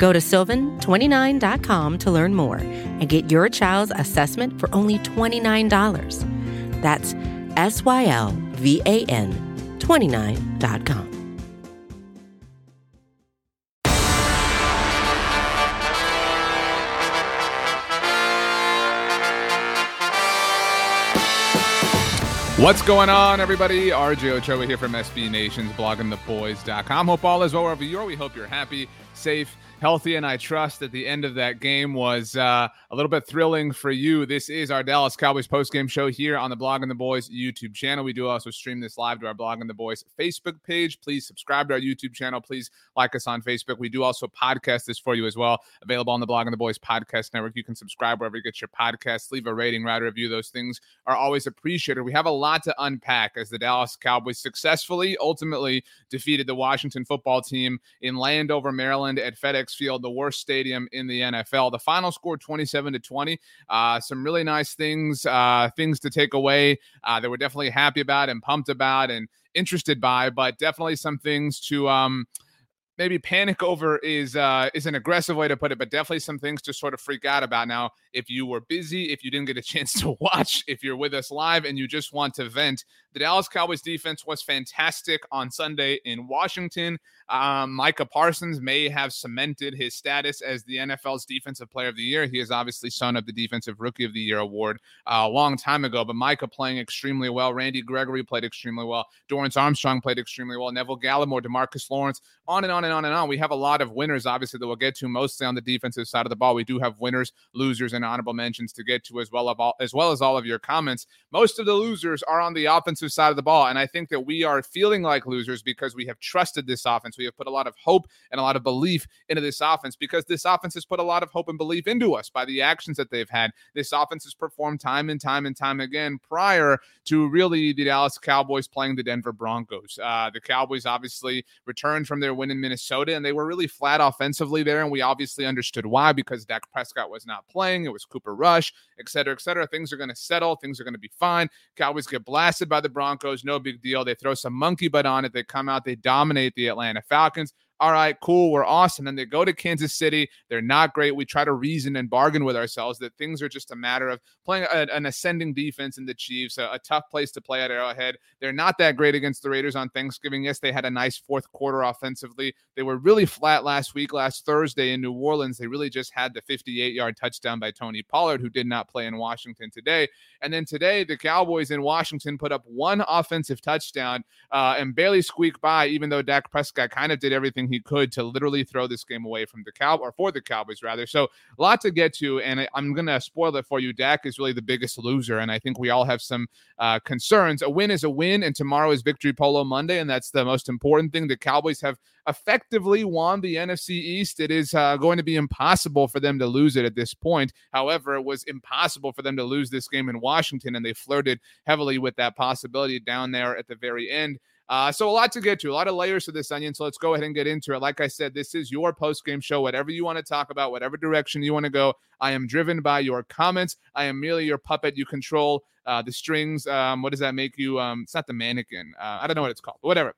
Go to sylvan29.com to learn more and get your child's assessment for only $29. That's S Y L V A N 29.com. What's going on, everybody? RJ Ochoa here from SB Nation's bloggingtheboys.com. Hope all is well wherever you are. We hope you're happy, safe, healthy, and I trust that the end of that game was uh, a little bit thrilling for you. This is our Dallas Cowboys postgame show here on the Blogging the Boys YouTube channel. We do also stream this live to our Blogging the Boys Facebook page. Please subscribe to our YouTube channel. Please like us on Facebook. We do also podcast this for you as well, available on the Blogging the Boys podcast network. You can subscribe wherever you get your podcasts. Leave a rating, write a review. Those things are always appreciated. We have a lot to unpack as the Dallas Cowboys successfully, ultimately defeated the Washington football team in Landover, Maryland at FedEx Field, the worst stadium in the NFL. The final score 27 to 20. Uh, some really nice things, uh, things to take away. Uh, that we're definitely happy about and pumped about and interested by, but definitely some things to um, maybe panic over is uh, is an aggressive way to put it, but definitely some things to sort of freak out about. Now, if you were busy, if you didn't get a chance to watch, if you're with us live and you just want to vent, the Dallas Cowboys defense was fantastic on Sunday in Washington. Um, Micah Parsons may have cemented his status as the NFL's Defensive Player of the Year. He is obviously son of the Defensive Rookie of the Year award uh, a long time ago, but Micah playing extremely well. Randy Gregory played extremely well. Dorance Armstrong played extremely well. Neville Gallimore, Demarcus Lawrence, on and on and on and on. We have a lot of winners, obviously, that we'll get to mostly on the defensive side of the ball. We do have winners, losers, and honorable mentions to get to as well, all, as well as all of your comments. Most of the losers are on the offensive side of the ball, and I think that we are feeling like losers because we have trusted this offense. We have put a lot of hope and a lot of belief into this offense because this offense has put a lot of hope and belief into us by the actions that they've had. This offense has performed time and time and time again prior to really the Dallas Cowboys playing the Denver Broncos. Uh, the Cowboys obviously returned from their win in Minnesota, and they were really flat offensively there. And we obviously understood why because Dak Prescott was not playing. It was Cooper Rush, et cetera, et cetera. Things are going to settle. Things are going to be fine. Cowboys get blasted by the Broncos. No big deal. They throw some monkey butt on it. They come out. They dominate the Atlanta Falcons all right, cool, we're awesome. And they go to Kansas City. They're not great. We try to reason and bargain with ourselves that things are just a matter of playing a, an ascending defense in the Chiefs, a, a, tough place to play at Arrowhead. They're not that great against the Raiders on Thanksgiving. Yes, they had a nice fourth quarter offensively. They were really flat last week, last Thursday in New Orleans. They really just had the 58 yard touchdown by Tony Pollard, who did not play in Washington today. And then today, the Cowboys in Washington put up one offensive touchdown uh, and barely squeaked by, even though Dak Prescott kind of did everything he could to literally throw this game away from the Cow or for the Cowboys rather. So a lot to get to, and I'm gonna spoil it for you. Dak is really the biggest loser, and I think we all have some uh, concerns. A win is a win, and tomorrow is Victory Polo Monday, and that's the most important thing. The Cowboys have effectively won the NFC East. It is uh, going to be impossible for them to lose it at this point. However, it was impossible for them to lose this game in Washington, and they flirted heavily with that possibility down there at the very end. Uh, so a lot to get to, a lot of layers to this onion. So let's go ahead and get into it. Like I said, this is your post game show. Whatever you want to talk about, whatever direction you want to go, I am driven by your comments. I am merely your puppet. You control uh, the strings. Um, what does that make you? Um, it's not the mannequin. Uh, I don't know what it's called. Whatever.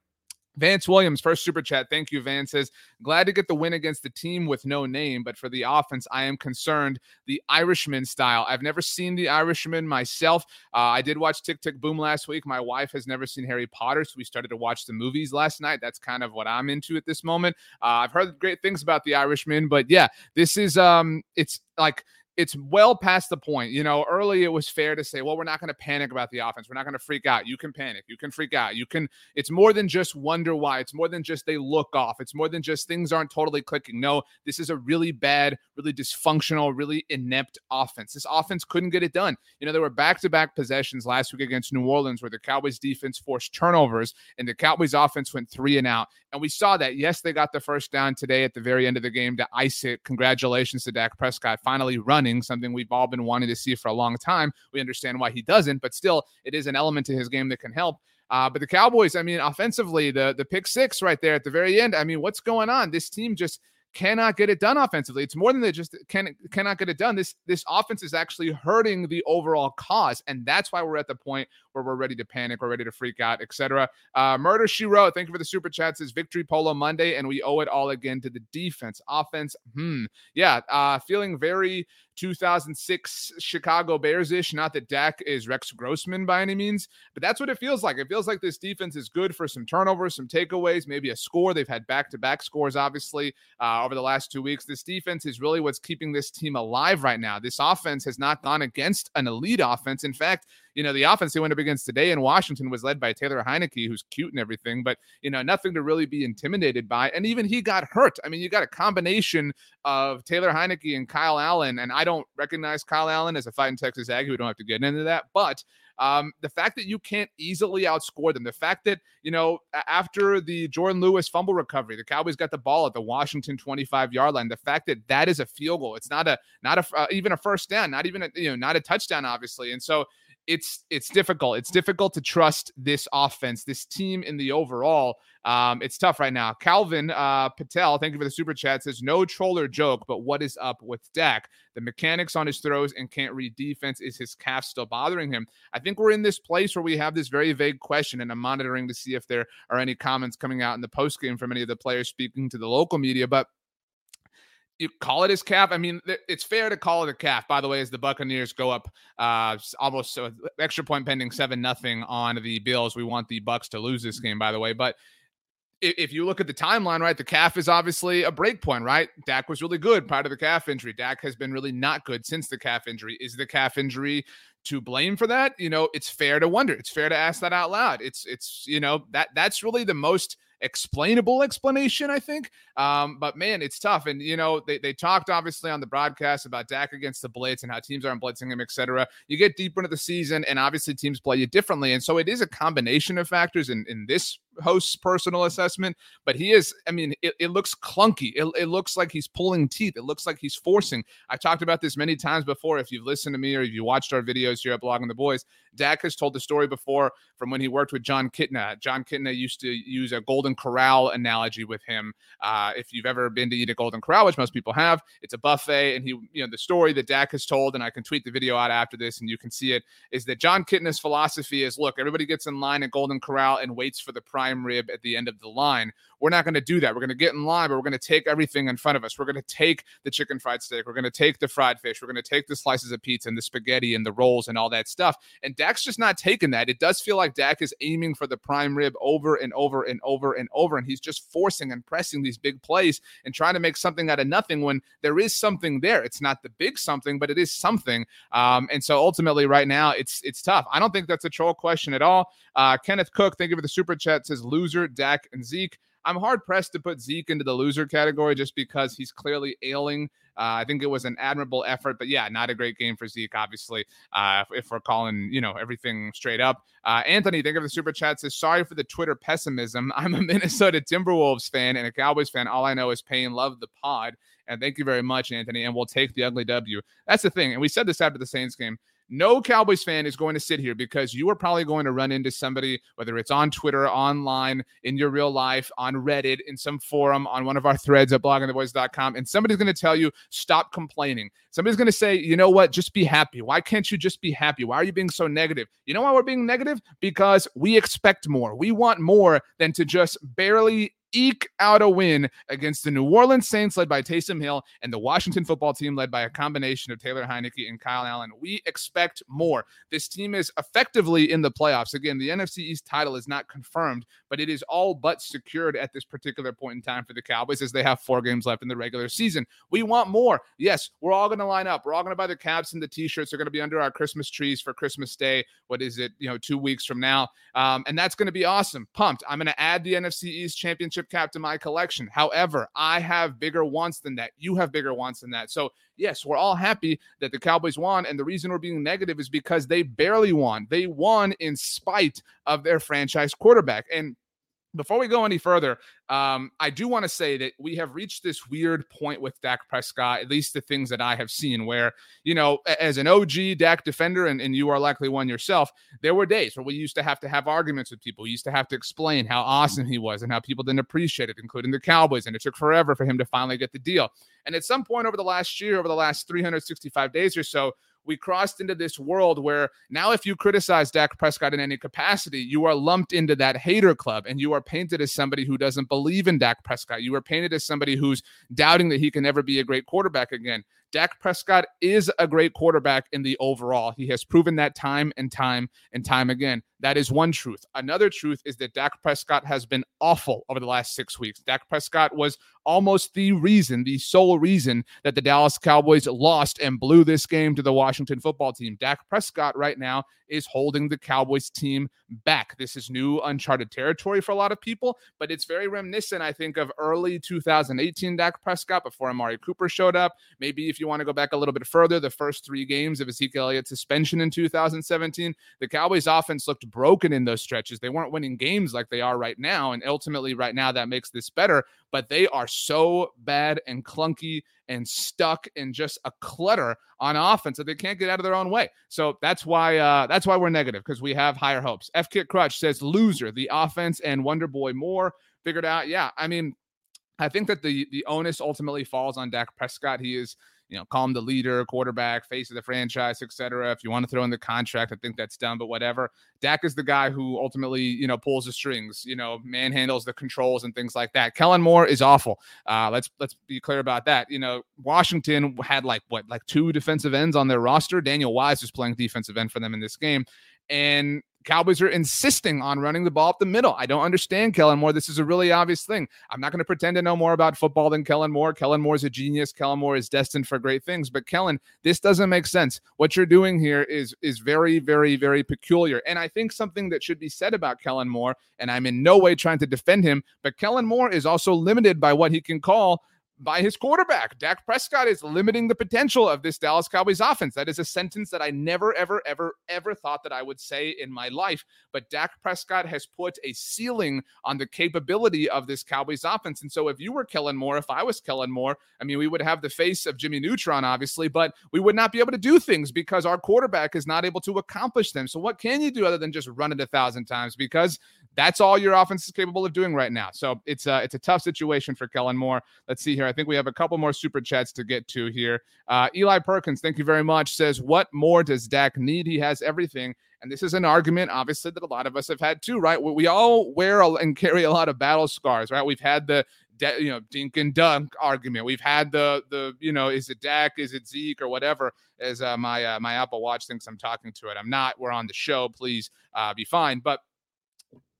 Vance Williams, first super chat. Thank you, Vance says, glad to get the win against the team with no name, but for the offense, I am concerned the Irishman style. I've never seen the Irishman myself. Uh, I did watch Tick Tick Boom last week. My wife has never seen Harry Potter, so we started to watch the movies last night. That's kind of what I'm into at this moment. Uh, I've heard great things about the Irishman, but yeah, this is um, it's like it's well past the point. You know, early it was fair to say, well, we're not going to panic about the offense. We're not going to freak out. You can panic. You can freak out. You can, it's more than just wonder why. It's more than just they look off. It's more than just things aren't totally clicking. No, this is a really bad, really dysfunctional, really inept offense. This offense couldn't get it done. You know, there were back to back possessions last week against New Orleans where the Cowboys defense forced turnovers and the Cowboys offense went three and out. And we saw that. Yes, they got the first down today at the very end of the game to ice it. Congratulations to Dak Prescott finally running something we've all been wanting to see for a long time. We understand why he doesn't, but still, it is an element to his game that can help. Uh, but the Cowboys, I mean, offensively, the the pick six right there at the very end. I mean, what's going on? This team just cannot get it done offensively. It's more than they just can cannot get it done. This this offense is actually hurting the overall cause, and that's why we're at the point where we're ready to panic, we're ready to freak out, etc. Uh, Murder She Wrote, thank you for the super chats. Is Victory Polo Monday, and we owe it all again to the defense, offense. Hmm, yeah, uh, feeling very 2006 Chicago Bears ish. Not that Dak is Rex Grossman by any means, but that's what it feels like. It feels like this defense is good for some turnovers, some takeaways, maybe a score. They've had back to back scores, obviously, uh, over the last two weeks. This defense is really what's keeping this team alive right now. This offense has not gone against an elite offense. In fact, you know, the offense they went up against today in Washington was led by Taylor Heinicke, who's cute and everything, but, you know, nothing to really be intimidated by. And even he got hurt. I mean, you got a combination of Taylor Heinicke and Kyle Allen. And I don't recognize Kyle Allen as a fighting Texas Aggie. We don't have to get into that. But um, the fact that you can't easily outscore them, the fact that, you know, after the Jourdan Lewis fumble recovery, the Cowboys got the ball at the Washington 25 yard line. The fact that that is a field goal, it's not a, not a, uh, even a first down, not even a, you know, not a touchdown, obviously. And so it's it's difficult. It's difficult to trust this offense, this team in the overall. Um, it's tough right now. Calvin uh, Patel, thank you for the super chat. Says no troll or joke, but what is up with Dak? The mechanics on his throws and can't read defense. Is his calf still bothering him? I think we're in this place where we have this very vague question, and I'm monitoring to see if there are any comments coming out in the post game from any of the players speaking to the local media, but you call it his calf. I mean, it's fair to call it a calf. By the way, as the Buccaneers go up uh, almost uh, extra point pending seven nothing on the Bills, we want the Bucks to lose this game. By the way, but if you look at the timeline, right, the calf is obviously a break point, right? Dak was really good prior to the calf injury. Dak has been really not good since the calf injury. Is the calf injury to blame for that? You know, it's fair to wonder. It's fair to ask that out loud. It's it's you know that that's really the most explainable explanation, I think. Um, but man, it's tough. And you know, they, they talked obviously on the broadcast about Dak against the blitz and how teams aren't blitzing him, etc. You get deeper into the season, and obviously teams play you differently. And so it is a combination of factors in, in this host's personal assessment, but he is, I mean, it, it looks clunky. It, it, looks like he's pulling teeth. It looks like he's forcing. I talked about this many times before. If you've listened to me or if you watched our videos here at Blogging the Boys, Dak has told the story before from when he worked with Jon Kitna. Jon Kitna used to use a Golden Corral analogy with him. Uh, if you've ever been to eat a Golden Corral, which most people have, it's a buffet. And he, you know, the story that Dak has told, and I can tweet the video out after this and you can see it, is that Jon Kitna's philosophy is look, everybody gets in line at Golden Corral and waits for the prime rib at the end of the line. We're not going to do that. We're going to get in line, but we're going to take everything in front of us. We're going to take the chicken fried steak. We're going to take the fried fish. We're going to take the slices of pizza and the spaghetti and the rolls and all that stuff. And Dak's just not taking that. It does feel like Dak is aiming for the prime rib over and over and over and over. And he's just forcing and pressing these big plays and trying to make something out of nothing when there is something there. It's not the big something, but it is something. Um, and so ultimately, right now, it's it's tough. I don't think that's a troll question at all. Uh, Kenneth Cook, thank you for the super chat. Says loser, Dak and Zeke. I'm hard pressed to put Zeke into the loser category just because he's clearly ailing. Uh, I think it was an admirable effort, but yeah, not a great game for Zeke, obviously, uh, if, if, we're calling, you know, everything straight up. Uh, Anthony, think of the super chat says, sorry for the Twitter pessimism. I'm a Minnesota Timberwolves fan and a Cowboys fan. All I know is pain. Love the pod. And thank you very much, Anthony. And we'll take the ugly W. That's the thing. And we said this after the Saints game no Cowboys fan is going to sit here because you are probably going to run into somebody, whether it's on Twitter, online, in your real life, on Reddit, in some forum, on one of our threads at bloggingtheboys.com, and somebody's going to tell you, stop complaining. Somebody's going to say, you know what, just be happy. Why can't you just be happy? Why are you being so negative? You know why we're being negative? Because we expect more. We want more than to just barely eke out a win against the New Orleans Saints, led by Taysom Hill, and the Washington football team, led by a combination of Taylor Heinicke and Kyle Allen. We expect more. This team is effectively in the playoffs. Again, the NFC East title is not confirmed, but it is all but secured at this particular point in time for the Cowboys as they have four games left in the regular season. We want more. Yes, we're all going to line up. We're all going to buy the caps and the t-shirts. They're going to be under our Christmas trees for Christmas Day. What is it? You know, two weeks from now. Um, and that's going to be awesome. Pumped. I'm going to add the NFC East championship championship cap to my collection. However, I have bigger wants than that. You have bigger wants than that. So, yes, we're all happy that the Cowboys won. And the reason we're being negative is because they barely won. They won in spite of their franchise quarterback. And before we go any further, um, I do want to say that we have reached this weird point with Dak Prescott, at least the things that I have seen, where, you know, as an OG Dak defender, and, and you are likely one yourself, there were days where we used to have to have arguments with people. We used to have to explain how awesome he was and how people didn't appreciate it, including the Cowboys. And it took forever for him to finally get the deal. And at some point over the last year, over the last 365 days or so, we crossed into this world where now if you criticize Dak Prescott in any capacity, you are lumped into that hater club and you are painted as somebody who doesn't believe in Dak Prescott. You are painted as somebody who's doubting that he can ever be a great quarterback again. Dak Prescott is a great quarterback in the overall. He has proven that time and time and time again. That is one truth. Another truth is that Dak Prescott has been awful over the last six weeks. Dak Prescott was almost the reason, the sole reason that the Dallas Cowboys lost and blew this game to the Washington football team. Dak Prescott right now is holding the Cowboys team back. This is new uncharted territory for a lot of people, but it's very reminiscent, I think, of early 2018 Dak Prescott before Amari Cooper showed up. Maybe if you want to go back a little bit further, the first three games of Ezekiel Elliott's suspension in 2017, the Cowboys offense looked broken in those stretches. They weren't winning games like they are right now. And ultimately, right now, that makes this better. But they are so bad and clunky and stuck in just a clutter on offense that they can't get out of their own way. So that's why uh, that's why we're negative because we have higher hopes. F Kit Crutch says loser. The offense and Wonder Boy Moore figured out. Yeah, I mean, I think that the the onus ultimately falls on Dak Prescott. He is you know, call him the leader, quarterback, face of the franchise, etc. If you want to throw in the contract, I think that's done, but whatever. Dak is the guy who ultimately, you know, pulls the strings, you know, manhandles the controls and things like that. Kellen Moore is awful. Uh, let's let's be clear about that. You know, Washington had like what, like two defensive ends on their roster. Daniel Wise was playing defensive end for them in this game. And Cowboys are insisting on running the ball up the middle. I don't understand Kellen Moore. This is a really obvious thing. I'm not going to pretend to know more about football than Kellen Moore. Kellen Moore is a genius. Kellen Moore is destined for great things. But Kellen, this doesn't make sense. What you're doing here is is very, very, very peculiar. And I think something that should be said about Kellen Moore, and I'm in no way trying to defend him, but Kellen Moore is also limited by what he can call by his quarterback. Dak Prescott is limiting the potential of this Dallas Cowboys offense. That is a sentence that I never, ever, ever, ever thought that I would say in my life. But Dak Prescott has put a ceiling on the capability of this Cowboys offense. And so if you were Kellen Moore, if I was Kellen Moore, I mean, we would have the face of Jimmy Neutron, obviously, but we would not be able to do things because our quarterback is not able to accomplish them. So what can you do other than just run it a thousand times? Because that's all your offense is capable of doing right now. So it's a, it's a tough situation for Kellen Moore. Let's see here. I think we have a couple more super chats to get to here. Uh, Eli Perkins, thank you very much, says, What more does Dak need? He has everything. And this is an argument, obviously, that a lot of us have had too, right? We, all wear and carry a lot of battle scars, right? We've had the you know dink and dunk argument. We've had the the you know is it Dak, is it Zeke or whatever. As uh, my uh, my Apple Watch thinks I'm talking to it, I'm not. We're on the show. Please uh, be fine. But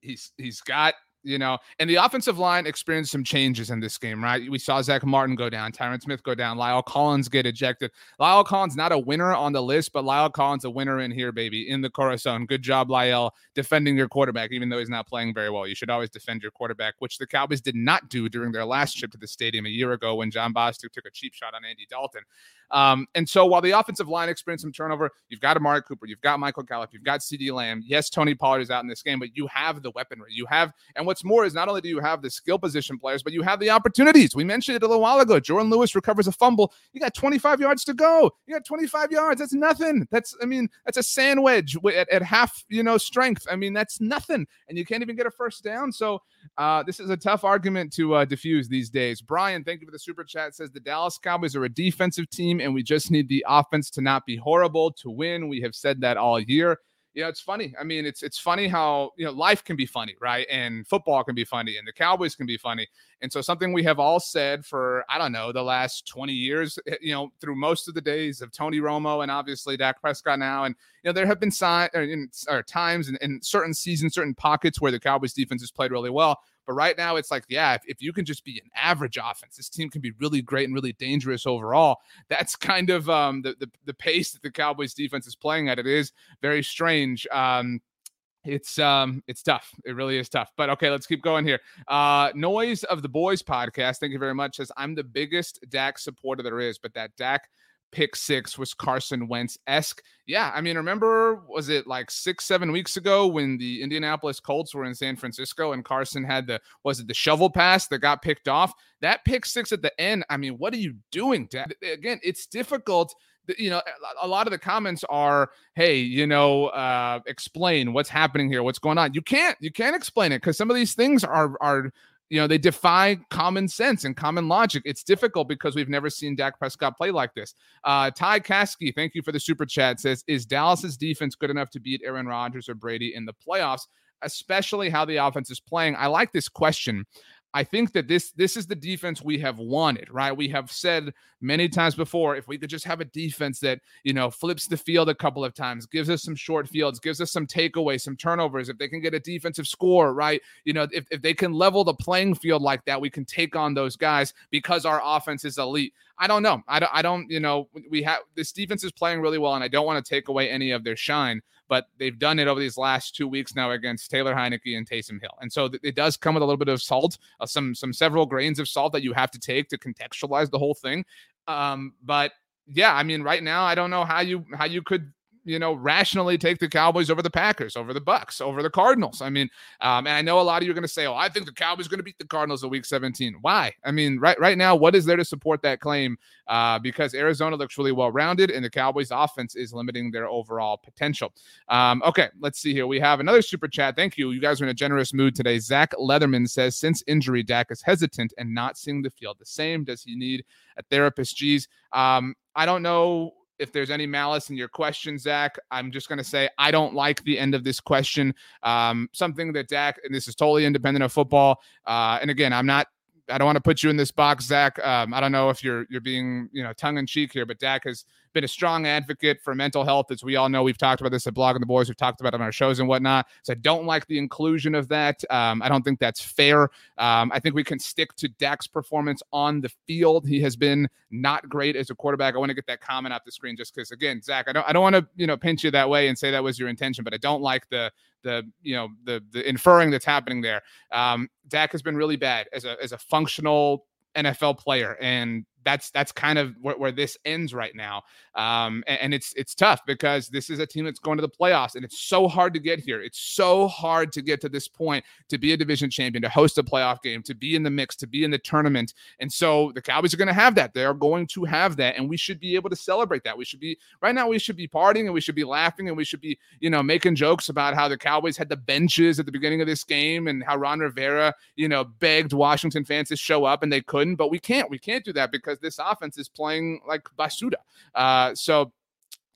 he's he's got you know, and the offensive line experienced some changes in this game, right? We saw Zack Martin go down, Tyron Smith go down, La'el Collins get ejected. La'el Collins not a winner on the list, but La'el Collins a winner in here, baby, in the Corazon. Good job, La'el, defending your quarterback, even though he's not playing very well. You should always defend your quarterback, which the Cowboys did not do during their last trip to the stadium a year ago when Jon Bostic took a cheap shot on Andy Dalton. Um, and so while the offensive line experienced some turnover, you've got Amari Cooper, you've got Michael Gallup, you've got CeeDee Lamb. Yes, Tony Pollard is out in this game, but you have the weaponry. You have, and what's more is not only do you have the skill position players, but you have the opportunities. We mentioned it a little while ago. Jourdan Lewis recovers a fumble. You got 25 yards to go. You got 25 yards. That's nothing. That's, I mean, that's a sandwich at, at half, you know, strength. I mean, that's nothing. And you can't even get a first down. So uh, this is a tough argument to uh, diffuse these days. Brian, thank you for the super chat. Says the Dallas Cowboys are a defensive team, and we just need the offense to not be horrible to win. We have said that all year you know, it's funny. I mean, it's it's funny how you know life can be funny, right? And football can be funny, and the Cowboys can be funny. And so something we have all said for I don't know the last twenty years, eh, you know, through most of the days of Tony Romo and obviously Dak Prescott now, and you know there have been sign, or, in, or times in certain seasons, certain pockets where the Cowboys defense has played really well. But right now, it's like, yeah, if, if you can just be an average offense, this team can be really great and really dangerous overall. That's kind of um, the, the, the pace that the Cowboys defense is playing at. It is very strange. Um, it's um it's tough it really is tough but okay let's keep going here uh noise of the boys podcast thank you very much says i'm the biggest dak supporter there is but that dak pick six was Carson Wentz esque. Yeah, I mean, remember, was it like six, seven weeks ago when the Indianapolis Colts were in San Francisco and Carson had the, was it the shovel pass that got picked off? That pick six at the end, I mean, what are you doing, Dad? Again, it's difficult you know a lot of the comments are hey you know uh explain what's happening here what's going on you can't you can't explain it because some of these things are are you know, they defy common sense and common logic. It's difficult because we've never seen Dak Prescott play like this. Uh, Ty Kasky, thank you for the super chat, says, Is Dallas's defense good enough to beat Aaron Rodgers or Brady in the playoffs? Especially how the offense is playing. I like this question. I think that this this is the defense we have wanted, right? We have said many times before, if we could just have a defense that you know flips the field a couple of times, gives us some short fields, gives us some takeaways, some turnovers, if they can get a defensive score, right? You know, if, if they can level the playing field like that, we can take on those guys because our offense is elite. I don't know. I don't, I don't, you know, we have this defense is playing really well, and I don't want to take away any of their shine but they've done it over these last two weeks now against Taylor Heinicke and Taysom Hill. And so it does come with a little bit of salt, uh, some some several grains of salt that you have to take to contextualize the whole thing. Um, but yeah, I mean, right now I don't know how you how you could you know, rationally take the Cowboys over the Packers, over the Bucks, over the Cardinals. I mean, um, and I know a lot of you are going to say, "Oh, I think the Cowboys are going to beat the Cardinals in Week 17." Why? I mean, right right now, what is there to support that claim? Uh, because Arizona looks really well rounded, and the Cowboys' offense is limiting their overall potential. Um, okay, let's see here. We have another super chat. Thank you. You guys are in a generous mood today. Zach Leatherman says, since injury, Dak is hesitant and not seeing the field the same. Does he need a therapist? Geez, um, I don't know if there's any malice in your question, Zach, I'm just going to say I don't like the end of this question. Um, something that Dak, and this is totally independent of football. Uh, and again, I'm not I don't want to put you in this box, Zach. Um, I don't know if you're you're being you know tongue in cheek here, but Dak has been a strong advocate for mental health, as we all know. We've talked about this at Blogging the Boys. We've talked about it on our shows and whatnot. So I don't like the inclusion of that. Um, I don't think that's fair. Um, I think we can stick to Dak's performance on the field. He has been not great as a quarterback. I want to get that comment off the screen just because, again, Zach, I don't I don't want to you know pinch you that way and say that was your intention, but I don't like the the you know the the inferring that's happening there. Um, Dak has been really bad as a as a functional NFL player, and that's that's kind of where, where this ends right now. Um, and, and, it's it's tough because this is a team that's going to the playoffs, and it's so hard to get here. It's so hard to get to this point to be a division champion, to host a playoff game, to be in the mix, to be in the tournament. And so the Cowboys are going to have that. They're going to have that, and we should be able to celebrate that. We should be right now. We should be partying, and we should be laughing, and we should be you know making jokes about how the Cowboys had the benches at the beginning of this game, and how Ron Rivera you know begged Washington fans to show up, and they couldn't. But we can't. We can't do that because this offense is playing like Basuda. Uh, so,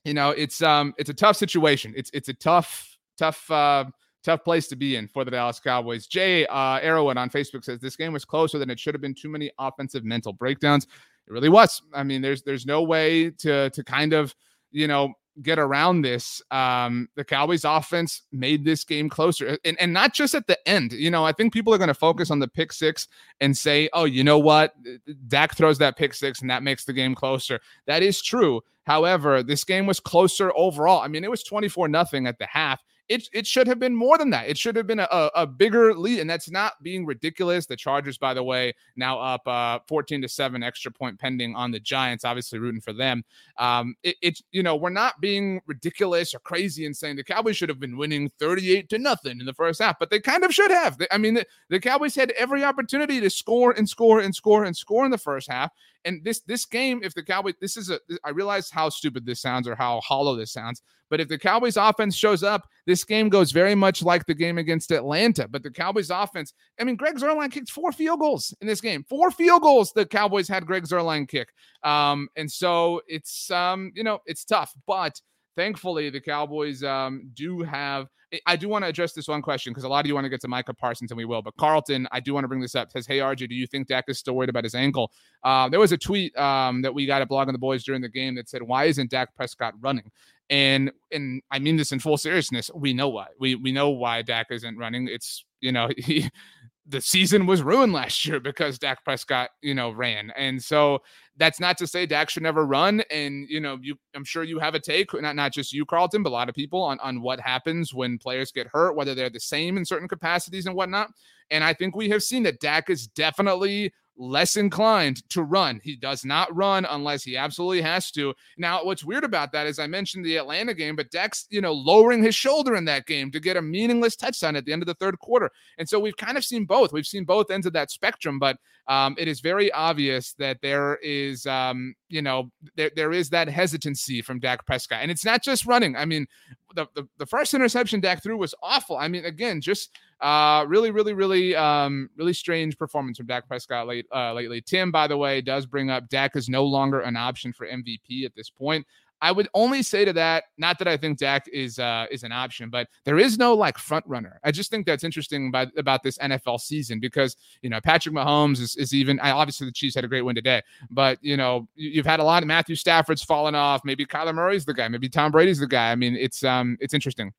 you know, it's um, it's a tough situation. It's it's a tough, tough, uh, tough place to be in for the Dallas Cowboys. Jay uh, Arrowwood on Facebook says this game was closer than it should have been. Too many offensive mental breakdowns. It really was. I mean, there's there's no way to to kind of you know get around this. Um, the Cowboys offense made this game closer and, and not just at the end. You know, I think people are going to focus on the pick six and say, oh, you know what? Dak throws that pick six and that makes the game closer. That is true. However, this game was closer overall. I mean, it was 24 nothing at the half it, it should have been more than that. It should have been a, a, bigger lead, and that's not being ridiculous. The Chargers, by the way, now up uh, 14 to 7, extra point pending on the Giants, obviously rooting for them. Um, it, it's, you know, we're not being ridiculous or crazy and saying the Cowboys should have been winning 38 to nothing in the first half, but they kind of should have. I mean, the, the Cowboys had every opportunity to score and score and score and score in the first half. And this this game, if the Cowboys, this is a, I realize how stupid this sounds or how hollow this sounds, but if the Cowboys offense shows up, this game goes very much like the game against Atlanta. But the Cowboys offense, I mean, Greg Zuerlein kicked four field goals in this game. Four field goals the Cowboys had Greg Zuerlein kick. Um, and so it's um, you know, it's tough, but thankfully the Cowboys um, do have I do want to address this one question because a lot of you want to get to Micah Parsons, and we will. But Carlton, I do want to bring this up. Says, "Hey RJ, do you think Dak is still worried about his ankle?" Uh, there was a tweet um, that we got at on the Boys during the game that said, "Why isn't Dak Prescott running?" And and I mean this in full seriousness. We know why. We we know why Dak isn't running. It's you know he the season was ruined last year because Dak Prescott, you know, ran. And so that's not to say Dak should never run. And, you know, you I'm sure you have a take, not not just you, Carlton, but a lot of people on, on what happens when players get hurt, whether they're the same in certain capacities and whatnot. And I think we have seen that Dak is definitely less inclined to run. He does not run unless he absolutely has to. Now, what's weird about that is I mentioned the Atlanta game, but Dak's, you know, lowering his shoulder in that game to get a meaningless touchdown at the end of the third quarter. And so we've kind of seen both. We've seen both ends of that spectrum, but um, it is very obvious that there is, um, you know, there, there is that hesitancy from Dak Prescott. And it's not just running. I mean, the, the, the first interception Dak threw was awful. I mean, again, just uh, really, really, really, um, really strange performance from Dak Prescott late uh, lately. Tim, by the way, does bring up Dak is no longer an option for MVP at this point. I would only say to that, not that I think Dak is uh, is an option, but there is no like front runner. I just think that's interesting about about this NFL season because you know Patrick Mahomes is, is even obviously the Chiefs had a great win today, but you know you've had a lot of Matthew Stafford's fallen off. Maybe Kyler Murray's the guy. Maybe Tom Brady's the guy. I mean, it's um it's interesting.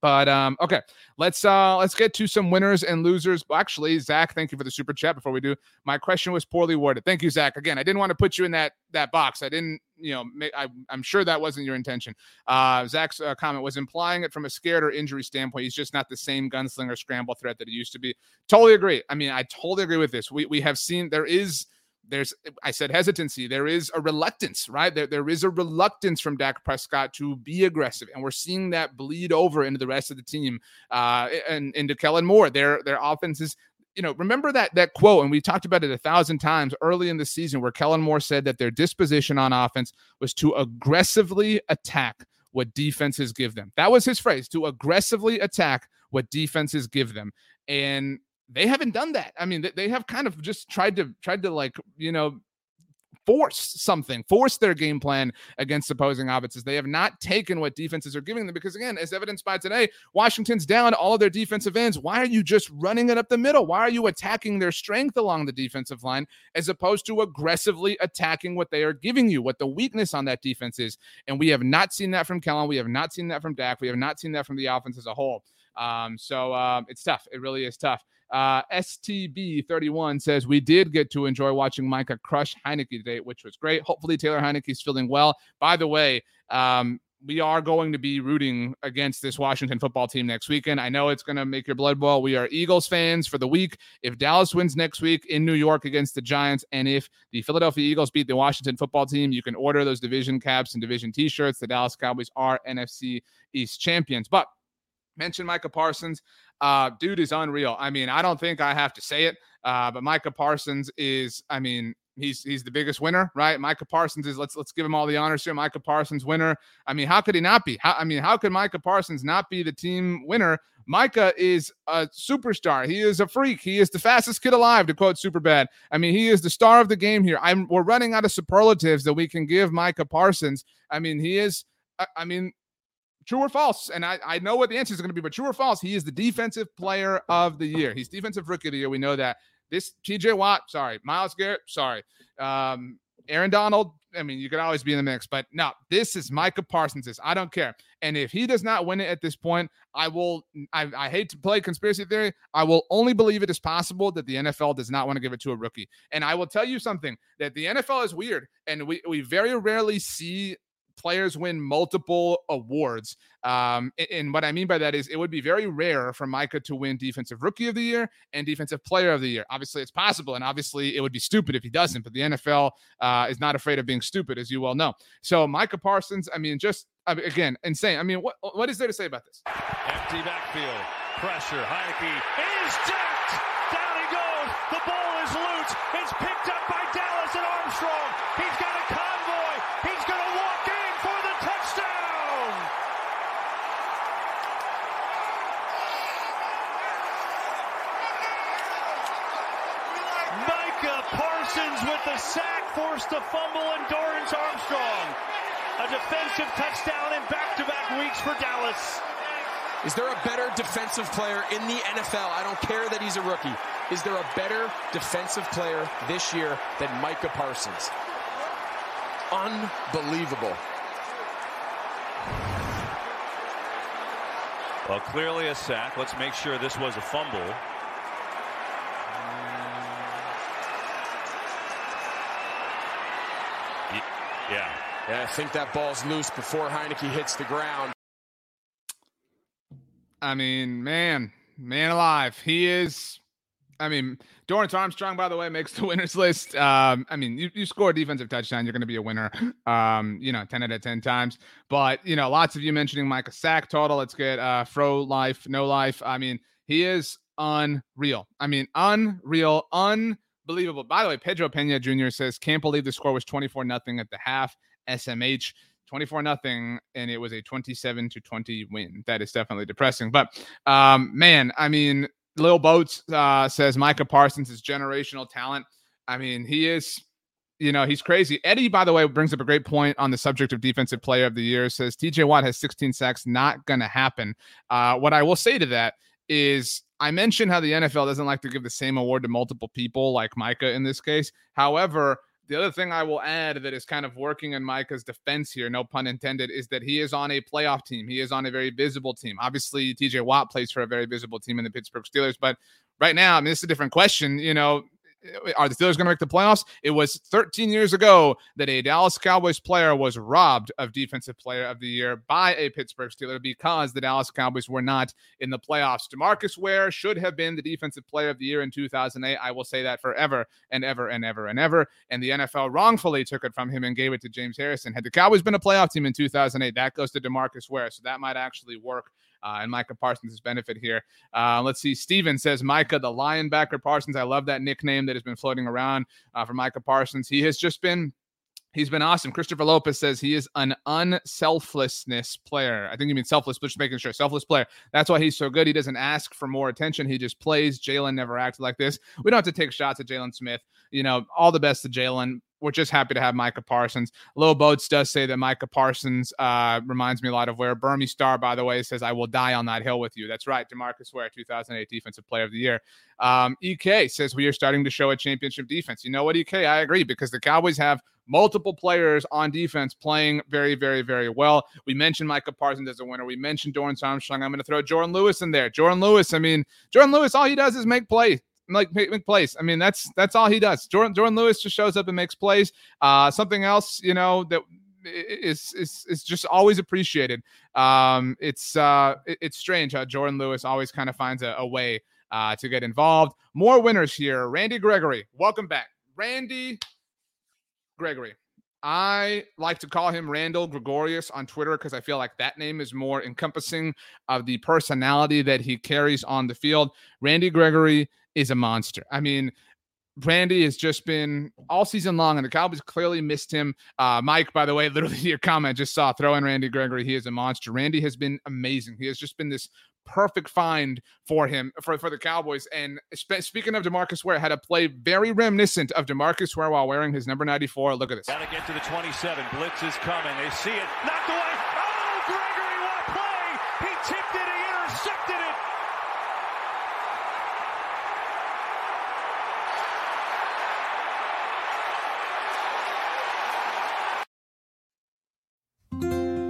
But um, okay, let's uh let's get to some winners and losers. Well, actually, Zach, thank you for the super chat. Before we do, my question was poorly worded. Thank you, Zach. Again, I didn't want to put you in that that box. I didn't, you know, I, am sure that wasn't your intention. Uh, Zach's uh, comment was implying it from a scared or injury standpoint. He's just not the same gunslinger scramble threat that he used to be. Totally agree. I mean, I totally agree with this. We we have seen there is there's I said hesitancy. There is a reluctance, right? There, there is a reluctance from Dak Prescott to be aggressive, and we're seeing that bleed over into the rest of the team uh, and into Kellen Moore. Their their offenses. You know, remember that that quote, and we talked about it a thousand times early in the season, where Kellen Moore said that their disposition on offense was to aggressively attack what defenses give them. That was his phrase: to aggressively attack what defenses give them. And they haven't done that. I mean, they have kind of just tried to tried to like you know force something, force their game plan against opposing offenses. They have not taken what defenses are giving them because, again, as evidenced by today, Washington's down all of their defensive ends. Why are you just running it up the middle? Why are you attacking their strength along the defensive line as opposed to aggressively attacking what they are giving you, what the weakness on that defense is? And we have not seen that from Kellen. We have not seen that from Dak. We have not seen that from the offense as a whole. Um, so uh, it's tough. It really is tough. Uh, STB31 says, We did get to enjoy watching Micah crush Heinicke today, which was great. Hopefully, Taylor Heinicke's feeling well. By the way, um, we are going to be rooting against this Washington football team next weekend. I know it's going to make your blood boil. We are Eagles fans for the week. If Dallas wins next week in New York against the Giants, and if the Philadelphia Eagles beat the Washington football team, you can order those division caps and division t shirts. The Dallas Cowboys are NFC East champions. But mention Micah Parsons. Uh, dude is unreal. I mean, I don't think I have to say it, uh, but Micah Parsons is, I mean, he's he's the biggest winner, right? Micah Parsons is let's let's give him all the honors here. Micah Parsons winner. I mean, how could he not be? How, I mean, how could Micah Parsons not be the team winner? Micah is a superstar. He is a freak. He is the fastest kid alive, to quote Superbad. I mean, he is the star of the game here. I'm we're running out of superlatives that we can give Micah Parsons. I mean, he is. I, I mean, True or false? And I, I know what the answer is going to be, but true or false? He is the defensive player of the year. He's defensive rookie of the year. We know that. This TJ Watt, sorry. Myles Garrett, sorry. Um, Aaron Donald, I mean, you could always be in the mix, but no, this is Micah Parsons. I don't care. And if he does not win it at this point, I will. I, I, hate to play conspiracy theory. I will only believe it is possible that the NFL does not want to give it to a rookie. And I will tell you something that the NFL is weird, and we we very rarely see players win multiple awards. Um, and what I mean by that is it would be very rare for Micah to win Defensive Rookie of the Year and Defensive Player of the Year. Obviously, it's possible, and obviously, it would be stupid if he doesn't. But the NFL uh, is not afraid of being stupid, as you well know. So Micah Parsons, I mean, just again, insane. I mean, what what is there to say about this? Empty backfield, pressure. Heinicke is jacked. Down he goes. The ball is loose. It's picked up by Dorance Armstrong. He's got a convoy. He's going to walk in. Parsons with the sack forced the fumble and Dorance Armstrong. A defensive touchdown in back-to-back weeks for Dallas. Is there a better defensive player in the NFL? I don't care that he's a rookie. Is there a better defensive player this year than Micah Parsons? Unbelievable. Well, clearly a sack. Let's make sure this was a fumble. Yeah, I think that ball's loose before Heinicke hits the ground. I mean, man, man alive. He is I mean, Dorance Armstrong, by the way, makes the winners list. Um, I mean, you, you score a defensive touchdown, you're going to be a winner. Um, you know, ten out of ten times. But you know, lots of you mentioning Micah sack total. Let's get uh, Fro life, no life. I mean, he is unreal. I mean, unreal, unbelievable. By the way, Pedro Pena Jr. says, can't believe the score was 24 nothing at the half. SMH. 24 nothing and it was a 27 to 20 win. That is definitely depressing. But um man i mean lil boats uh says micah parsons is generational talent. I mean he is you know he's crazy. Eddie by the way brings up a great point on the subject of defensive player of the year. Says tj watt has 16 sacks not gonna happen. Uh what i will say to that is I mentioned how the NFL doesn't like to give the same award to multiple people, like Micah in this case. However, the other thing I will add that is kind of working in Micah's defense here, no pun intended, is that he is on a playoff team. He is on a very visible team. Obviously, TJ Watt plays for a very visible team in the Pittsburgh Steelers, but right now, I mean, is a different question. You know, are the Steelers going to make the playoffs? It was 13 years ago that a Dallas Cowboys player was robbed of Defensive Player of the Year by a Pittsburgh Steeler because the Dallas Cowboys were not in the playoffs. Demarcus Ware should have been the Defensive Player of the Year in 2008. I will say that forever and ever and ever and ever. And the NFL wrongfully took it from him and gave it to James Harrison. Had the Cowboys been a playoff team in 2008, that goes to Demarcus Ware. So that might actually work uh, and Micah Parsons' benefit here. Uh, let's see. Steven says Micah, the linebacker Parsons. I love that nickname that has been floating around uh, for Micah Parsons. He has just been. He's been awesome. Christopher Lopez says he is an unselflessness player. I think you mean selfless, but just making sure selfless player. That's why he's so good. He doesn't ask for more attention. He just plays. Jaylon never acted like this. We don't have to take shots at Jaylon Smith. You know, all the best to Jaylon we're just happy to have Micah Parsons. Lil Boats does say that Micah Parsons uh, reminds me a lot of where Burmy Star, by the way, says, I will die on that hill with you. That's right. Demarcus Ware, 2008 Defensive Player of the Year. Um, EK says, We are starting to show a championship defense. You know what, EK? I agree because the Cowboys have multiple players on defense playing very, very, very well. We mentioned Micah Parsons as a winner. We mentioned Dorance Armstrong. I'm going to throw Jourdan Lewis in there. Jourdan Lewis, I mean, Jourdan Lewis, all he does is make plays like make plays. I mean, that's that's all he does. Jordan Jourdan Lewis just shows up and makes plays. Uh, something else, you know, that is is is just always appreciated. Um, it's uh, it's strange how Jourdan Lewis always kind of finds a, a way uh, to get involved. More winners here. Randy Gregory, welcome back, Randy Gregory. I like to call him Randall Gregorius on Twitter because I feel like that name is more encompassing of the personality that he carries on the field. Randy Gregory is a monster. I mean, Randy has just been all season long, and the Cowboys clearly missed him. Uh, Mike, by the way, literally your comment just saw throw in Randy Gregory. He is a monster. Randy has been amazing. He has just been this perfect find for him for, for the Cowboys. And spe- speaking of Demarcus Ware, had a play very reminiscent of Demarcus Ware while wearing his number 94. Look at this. Gotta get to the 27. Blitz is coming. They see it. Knocked away. Oh, Gregory, what play! He tipped it. He intercepted it.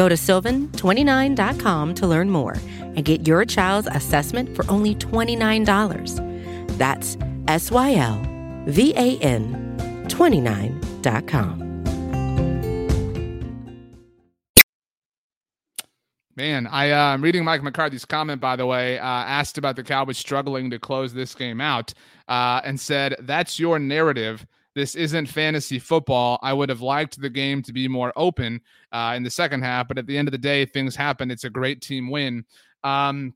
Go to sylvan29.com to learn more and get your child's assessment for only $29. That's S Y L V A N 29.com. Man, I, uh, I'm reading Mike McCarthy's comment, by the way, uh, asked about the Cowboys struggling to close this game out uh, and said, That's your narrative. This isn't fantasy football. I would have liked the game to be more open uh, in the second half, but at the end of the day, things happen. It's a great team win. Um,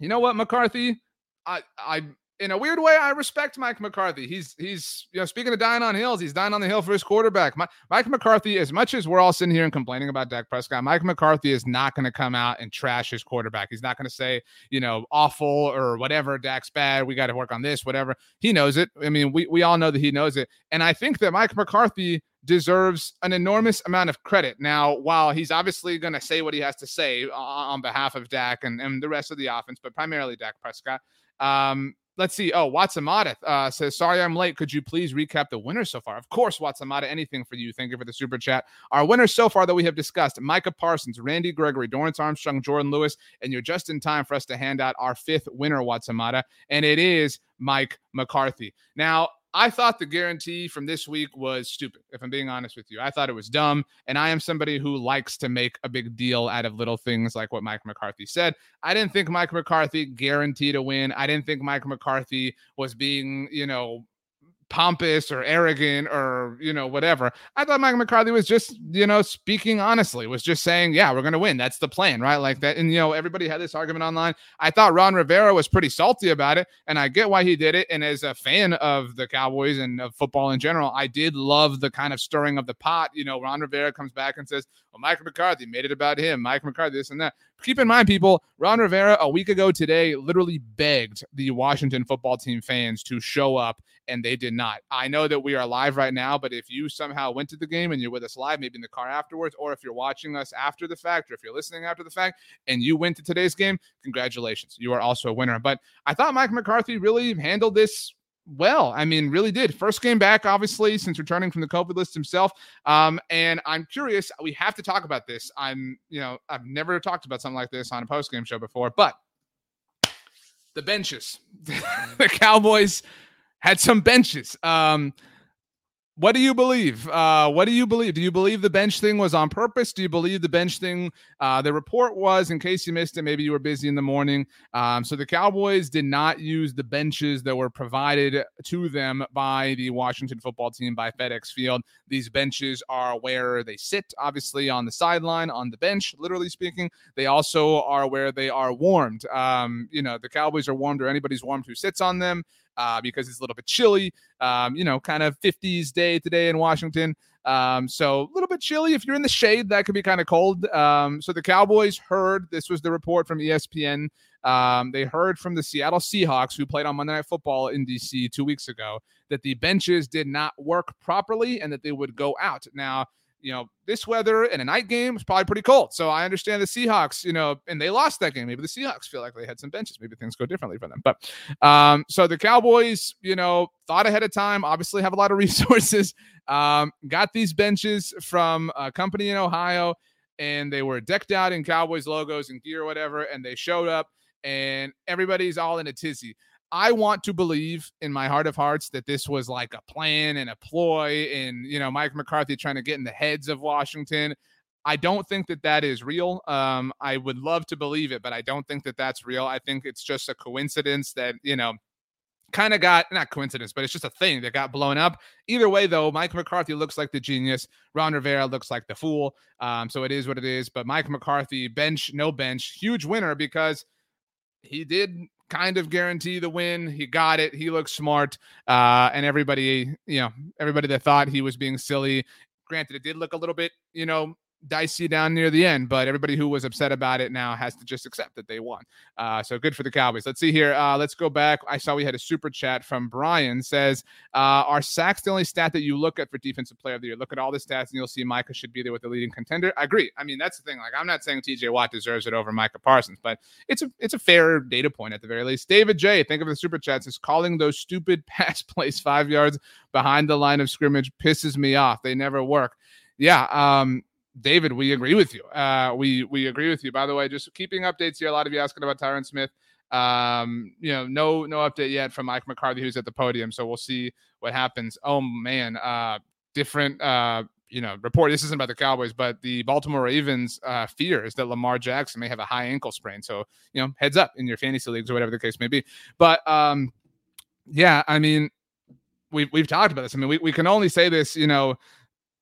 you know what, McCarthy? I, I in a weird way, I respect Mike McCarthy. He's he's you know speaking of dying on hills, he's dying on the hill for his quarterback. My, Mike McCarthy, as much as we're all sitting here and complaining about Dak Prescott, Mike McCarthy is not going to come out and trash his quarterback. He's not going to say you know awful or whatever. Dak's bad. We got to work on this. Whatever. He knows it. I mean, we we all know that he knows it. And I think that Mike McCarthy deserves an enormous amount of credit. Now, while he's obviously going to say what he has to say on behalf of Dak and, and the rest of the offense, but primarily Dak Prescott. Um, let's see. Oh, Watsamata uh, says, Sorry I'm late. Could you please recap the winners so far? Of course, Watsamata, anything for you. Thank you for the super chat. Our winners so far that we have discussed Micah Parsons, Randy Gregory, Dorance Armstrong, Jourdan Lewis, and you're just in time for us to hand out our fifth winner, Watsamata, and it is Mike McCarthy. Now, I thought the guarantee from this week was stupid, if I'm being honest with you. I thought it was dumb. And I am somebody who likes to make a big deal out of little things like what Mike McCarthy said. I didn't think Mike McCarthy guaranteed a win. I didn't think Mike McCarthy was being, you know, pompous or arrogant or you know whatever. I thought Mike McCarthy was just you know speaking honestly, was just saying, yeah, we're gonna win. That's the plan, right? Like that. And you know everybody had this argument online. I thought Ron Rivera was pretty salty about it, and I get why he did it. And as a fan of the Cowboys and of football in general, I did love the kind of stirring of the pot. You know, Ron Rivera comes back and says, well, Mike McCarthy made it about him. Mike McCarthy, this and that. Keep in mind, people, Ron Rivera a week ago today literally begged the Washington football team fans to show up and they did not. I know that we are live right now, but if you somehow went to the game and you're with us live, maybe in the car afterwards, or if you're watching us after the fact, or if you're listening after the fact, and you went to today's game, congratulations. You are also a winner. But I thought Mike McCarthy really handled this well. I mean, really did. First game back, obviously, since returning from the COVID list himself. Um, and I'm curious, we have to talk about this. I'm, you know, I've never talked about something like this on a post game show before, but the benches, the Cowboys had some benches. Um, what do you believe? Uh, what do you believe? Do you believe the bench thing was on purpose? Do you believe the bench thing? Uh, the report was, in case you missed it, maybe you were busy in the morning. Um, so the Cowboys did not use the benches that were provided to them by the Washington football team by FedEx Field. These benches are where they sit, obviously on the sideline, on the bench, literally speaking. They also are where they are warmed. Um, you know, the Cowboys are warmed, or anybody's warmed who sits on them uh, because it's a little bit chilly. Um, you know, kind of 50s day today in Washington. Um, so a little bit chilly. If you're in the shade, that could be kind of cold. Um, so the Cowboys heard this was the report from ESPN. Um, they heard from the Seattle Seahawks, who played on Monday Night Football in DC two weeks ago, that the benches did not work properly and that they would go out. Now, you know, this weather and a night game is probably pretty cold. So I understand the Seahawks, you know, and they lost that game. Maybe the Seahawks feel like they had some benches. Maybe things go differently for them. But um, so the Cowboys, you know, thought ahead of time, obviously have a lot of resources, um, got these benches from a company in Ohio, and they were decked out in Cowboys logos and gear whatever, and they showed up and everybody's all in a tizzy. I want to believe in my heart of hearts that this was like a plan and a ploy, and you know Mike McCarthy trying to get in the heads of Washington. I don't think that that is real. Um, I would love to believe it, but I don't think that that's real. I think it's just a coincidence that you know kind of got not coincidence, but it's just a thing that got blown up. Either way, though, Mike McCarthy looks like the genius. Ron Rivera looks like the fool. Um, so it is what it is. But Mike McCarthy, bench, no bench, huge winner because he did kind of guarantee the win. He got it. He looks smart. Uh, and everybody, you know, everybody that thought he was being silly, granted, it did look a little bit, you know, dicey down near the end, but everybody who was upset about it now has to just accept that they won. Uh, so good for the Cowboys. Let's see here. Uh, let's go back. I saw we had a super chat from Brian says, uh, "Are sacks the only stat that you look at for defensive player of the year? Look at all the stats, and you'll see Micah should be there with the leading contender." I agree. I mean, that's the thing. Like, I'm not saying T.J. Watt deserves it over Micah Parsons, but it's a it's a fair data point at the very least. David J. Think of the super chats is calling those stupid pass plays five yards behind the line of scrimmage pisses me off. They never work. Yeah, um, David, we agree with you. Uh, we we agree with you. By the way, just keeping updates here. A lot of you asking about Tyron Smith. Um, you know, no no update yet from Mike McCarthy, who's at the podium. So we'll see what happens. Oh man, uh, different. Uh, you know, report. This isn't about the Cowboys, but the Baltimore Ravens uh, fear is that Lamar Jackson may have a high ankle sprain. So you know, heads up in your fantasy leagues or whatever the case may be. But um, yeah, I mean, we've we've talked about this. I mean, we we can only say this. You know,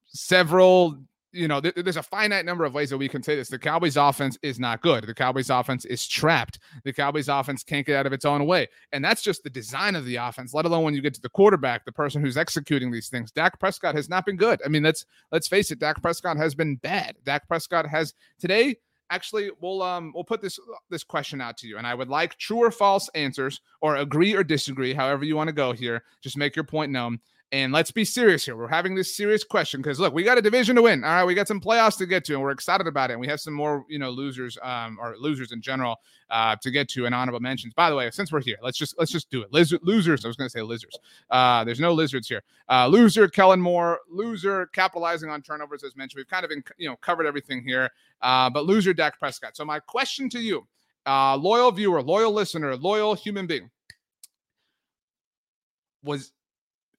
several you know, th- there's a finite number of ways that we can say this. The Cowboys offense is not good. The Cowboys offense is trapped. The Cowboys offense can't get out of its own way. And that's just the design of the offense, let alone when you get to the quarterback, the person who's executing these things. Dak Prescott has not been good. I mean, let's let's face it, Dak Prescott has been bad. Dak Prescott has today actually we'll um we'll put this this question out to you and i would like true or false answers or agree or disagree however you want to go here just make your point known and let's be serious here. We're having this serious question because look, we got a division to win. All right, we got some playoffs to get to, and we're excited about it. And we have some more, you know, losers, um, or losers in general, uh, to get to and honorable mentions. By the way, since we're here, let's just let's just do it. Liz- losers. I was going to say lizards. Uh, there's no lizards here. Uh, loser, Kellen Moore. Loser, capitalizing on turnovers as mentioned. We've kind of been, you know, covered everything here. Uh, but loser, Dak Prescott. So my question to you, uh, loyal viewer, loyal listener, loyal human being, was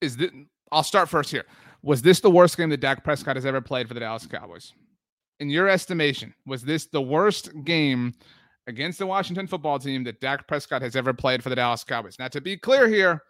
is this, I'll start first here. Was this the worst game that Dak Prescott has ever played for the Dallas Cowboys? In your estimation, was this the worst game against the Washington football team that Dak Prescott has ever played for the Dallas Cowboys? Now, to be clear here,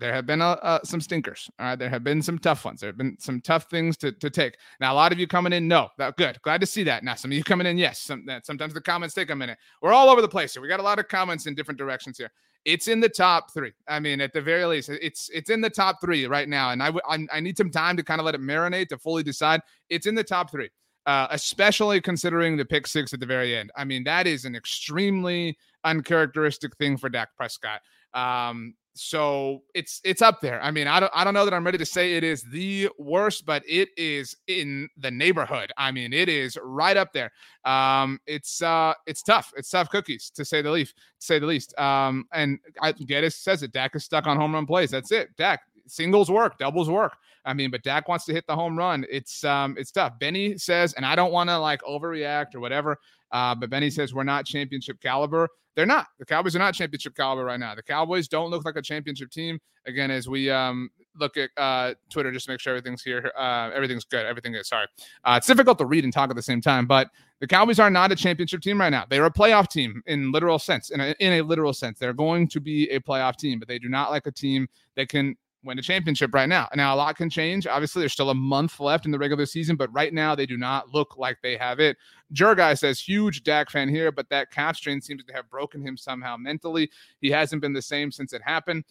there have been uh, uh, some stinkers. All right, there have been some tough ones. There have been some tough things to, to take. Now, a lot of you coming in, no, that good. Glad to see that. Now, some of you coming in, yes. Some, sometimes the comments take a minute. We're all over the place here. We got a lot of comments in different directions here it's in the top three. I mean, at the very least, it's it's in the top three right now. And I I, I need some time to kind of let it marinate to fully decide. It's in the top three, uh, especially considering the pick six at the very end. I mean, that is an extremely uncharacteristic thing for Dak Prescott. Um, so it's it's up there. I mean, I don't I don't know that I'm ready to say it is the worst, but it is in the neighborhood. I mean, it is right up there. Um, it's uh it's tough. It's tough cookies to say the least. To say the least. Um, and I Geddes says it. Dak is stuck on home run plays. That's it. Dak singles work, doubles work. I mean, but Dak wants to hit the home run. It's um it's tough. Benny says, and I don't want to like overreact or whatever. Uh, but Benny says we're not championship caliber. They're not. The Cowboys are not championship caliber right now. The Cowboys don't look like a championship team. Again, as we um, look at uh, Twitter just to make sure everything's here, uh, everything's good. Everything is sorry. Uh, it's difficult to read and talk at the same time, but the Cowboys are not a championship team right now. They're a playoff team in literal sense. In a, in a literal sense, they're going to be a playoff team, but they do not like a team that can win a championship right now. Now, a lot can change. Obviously, there's still a month left in the regular season, but right now they do not look like they have it. Jurguy says, huge Dak fan here, but that calf strain seems to have broken him somehow mentally. He hasn't been the same since it happened.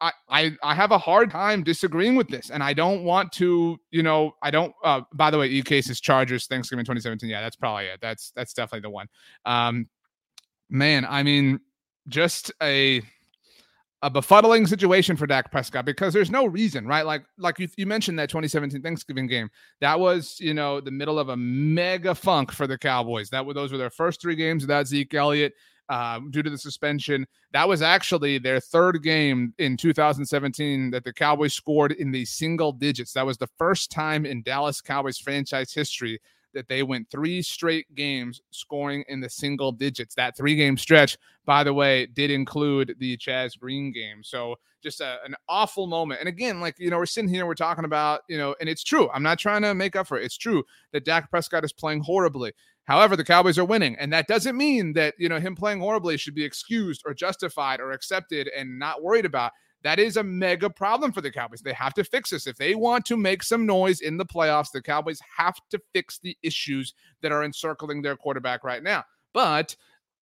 I, I, I have a hard time disagreeing with this, and I don't want to, you know, I don't. Uh, by the way, E cases Chargers Thanksgiving 2017. Yeah, that's probably it. That's that's definitely the one. Um, man, I mean, just a a befuddling situation for Dak Prescott because there's no reason, right? Like, like you, you mentioned that 2017 Thanksgiving game. That was, you know, the middle of a mega funk for the Cowboys. That were those were their first three games without Zeke Elliott uh, due to the suspension. That was actually their third game in 2017 that the Cowboys scored in the single digits. That was the first time in Dallas Cowboys franchise history that they went three straight games scoring in the single digits. That three game stretch, by the way, did include the Chaz Green game. So just a, an awful moment. And again, like, you know, we're sitting here, we're talking about, you know, and it's true. I'm not trying to make up for it. It's true that Dak Prescott is playing horribly. However, the Cowboys are winning. And that doesn't mean that, you know, him playing horribly should be excused or justified or accepted and not worried about. That is a mega problem for the Cowboys. They have to fix this. If they want to make some noise in the playoffs, the Cowboys have to fix the issues that are encircling their quarterback right now. But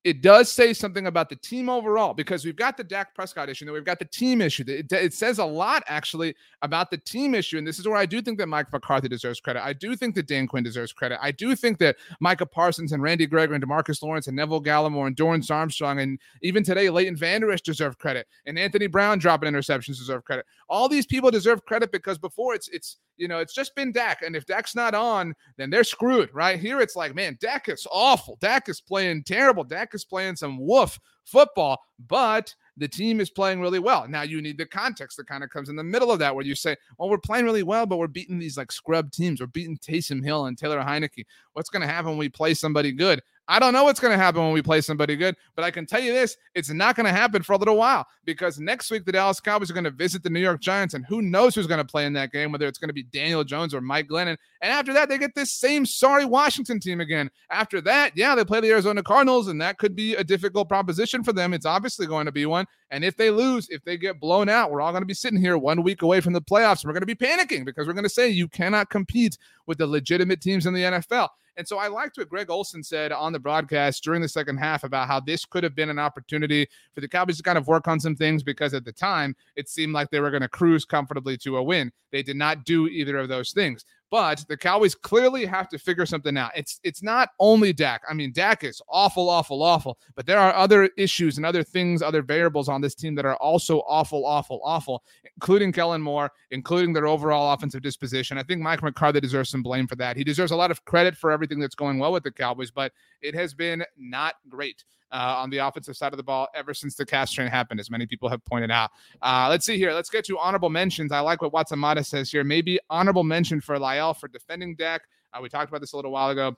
it does say something about the team overall because we've got the Dak Prescott issue, and we've got the team issue. It, it, says a lot actually about the team issue, and this is where I do think that Mike McCarthy deserves credit. I do think that Dan Quinn deserves credit. I do think that Micah Parsons and Randy Gregory and Demarcus Lawrence and Neville Gallimore and Dorance Armstrong and even today Leighton Vander Esch deserve credit, and Anthony Brown dropping interceptions deserve credit. All these people deserve credit because before it's it's you know, it's just been Dak. And if Dak's not on, then they're screwed, right? Here it's like, man, Dak is awful. Dak is playing terrible. Dak is playing some woof football, but the team is playing really well. Now you need the context that kind of comes in the middle of that where you say, well, we're playing really well, but we're beating these like scrub teams. We're beating Taysom Hill and Taylor Heinicke. What's going to happen when we play somebody good? I don't know what's going to happen when we play somebody good, but I can tell you this it's not going to happen for a little while because next week the Dallas Cowboys are going to visit the New York Giants, and who knows who's going to play in that game, whether it's going to be Daniel Jones or Mike Glennon. And after that, they get this same sorry Washington team again. After that, yeah, they play the Arizona Cardinals, and that could be a difficult proposition for them. It's obviously going to be one. And if they lose, if they get blown out, we're all going to be sitting here one week away from the playoffs. And we're going to be panicking because we're going to say you cannot compete with the legitimate teams in the NFL. And so I liked what Greg Olsen said on the broadcast during the second half about how this could have been an opportunity for the Cowboys to kind of work on some things because at the time it seemed like they were going to cruise comfortably to a win. They did not do either of those things. But the Cowboys clearly have to figure something out. It's it's not only Dak. I mean, Dak is awful, awful, awful. But there are other issues and other things, other variables on this team that are also awful, awful, awful, including Kellen Moore, including their overall offensive disposition. I think Mike McCarthy deserves some blame for that. He deserves a lot of credit for everything that's going well with the Cowboys, but it has been not great uh, on the offensive side of the ball ever since the calf strain happened, as many people have pointed out. Uh, let's see here. Let's get to honorable mentions. I like what Watsamata says here. Maybe honorable mention for La'el for defending Dak. Uh, we talked about this a little while ago.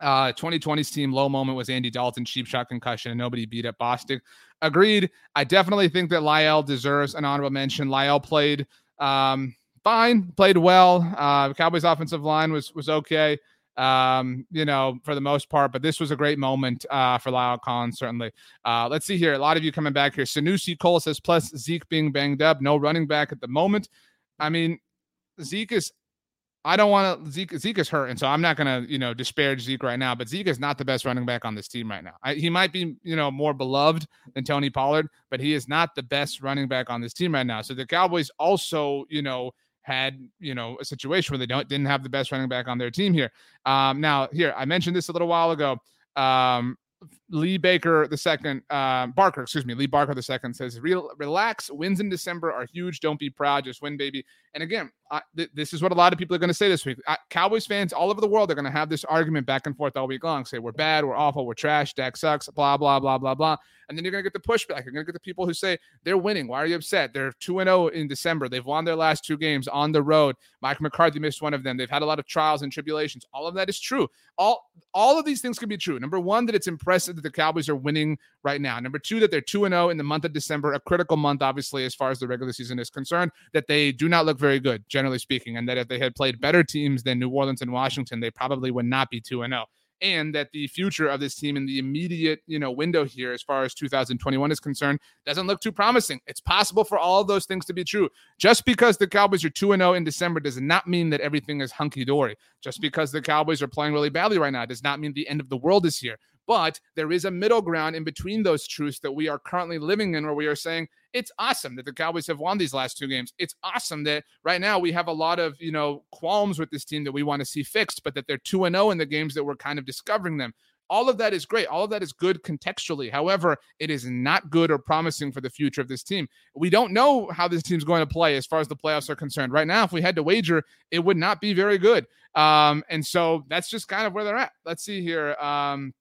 Uh, 2020's team low moment was Andy Dalton, cheap shot concussion, and nobody beat up Bostic. Agreed. I definitely think that La'el deserves an honorable mention. La'el played um, fine, played well. Uh, Cowboys offensive line was was okay um, you know, for the most part. But this was a great moment uh, for La'el Collins, certainly. Uh, let's see here. A lot of you coming back here. Sanusi Cole says, plus Zeke being banged up, no running back at the moment. I mean, Zeke is. I don't want to. Zeke, Zeke is hurt, and so I'm not going to, you know, disparage Zeke right now. But Zeke is not the best running back on this team right now. I, he might be, you know, more beloved than Tony Pollard, but he is not the best running back on this team right now. So the Cowboys also, you know, had you know a situation where they don't didn't have the best running back on their team here. Um, now here I mentioned this a little while ago. Um, Lee Baker the second, uh, Barker, excuse me, Lee Barker the second says, "Relax. Wins in December are huge. Don't be proud. Just win, baby." And again, th- this is what a lot of people are going to say this week. Cowboys fans all over the world are going to have this argument back and forth all week long. Say we're bad, we're awful, we're trash, Dak sucks, blah blah blah blah blah. And then you're going to get the pushback. You're going to get the people who say they're winning. Why are you upset? They're two and zero oh in December. They've won their last two games on the road. Mike McCarthy missed one of them. They've had a lot of trials and tribulations. All of that is true. All all of these things can be true. Number one, that it's impressive that the Cowboys are winning right now. Number two, that they're two and zero oh in the month of December, a critical month, obviously, as far as the regular season is concerned. That they do not look very good, generally speaking, and that if they had played better teams than New Orleans and Washington, they probably would not be 2 0. And that the future of this team in the immediate, you know, window here, as far as 2021 is concerned, doesn't look too promising. It's possible for all of those things to be true. Just because the Cowboys are 2 0 in December does not mean that everything is hunky dory. Just because the Cowboys are playing really badly right now does not mean the end of the world is here. But there is a middle ground in between those truths that we are currently living in, where we are saying it's awesome that the Cowboys have won these last two games. It's awesome that right now we have a lot of, you know, qualms with this team that we want to see fixed, but that they're 2 and 0 in the games that we're kind of discovering them. All of that is great. All of that is good contextually. However, it is not good or promising for the future of this team. We don't know how this team's going to play as far as the playoffs are concerned. Right now, if we had to wager, it would not be very good. Um, and so that's just kind of where they're at. Let's see here. Um,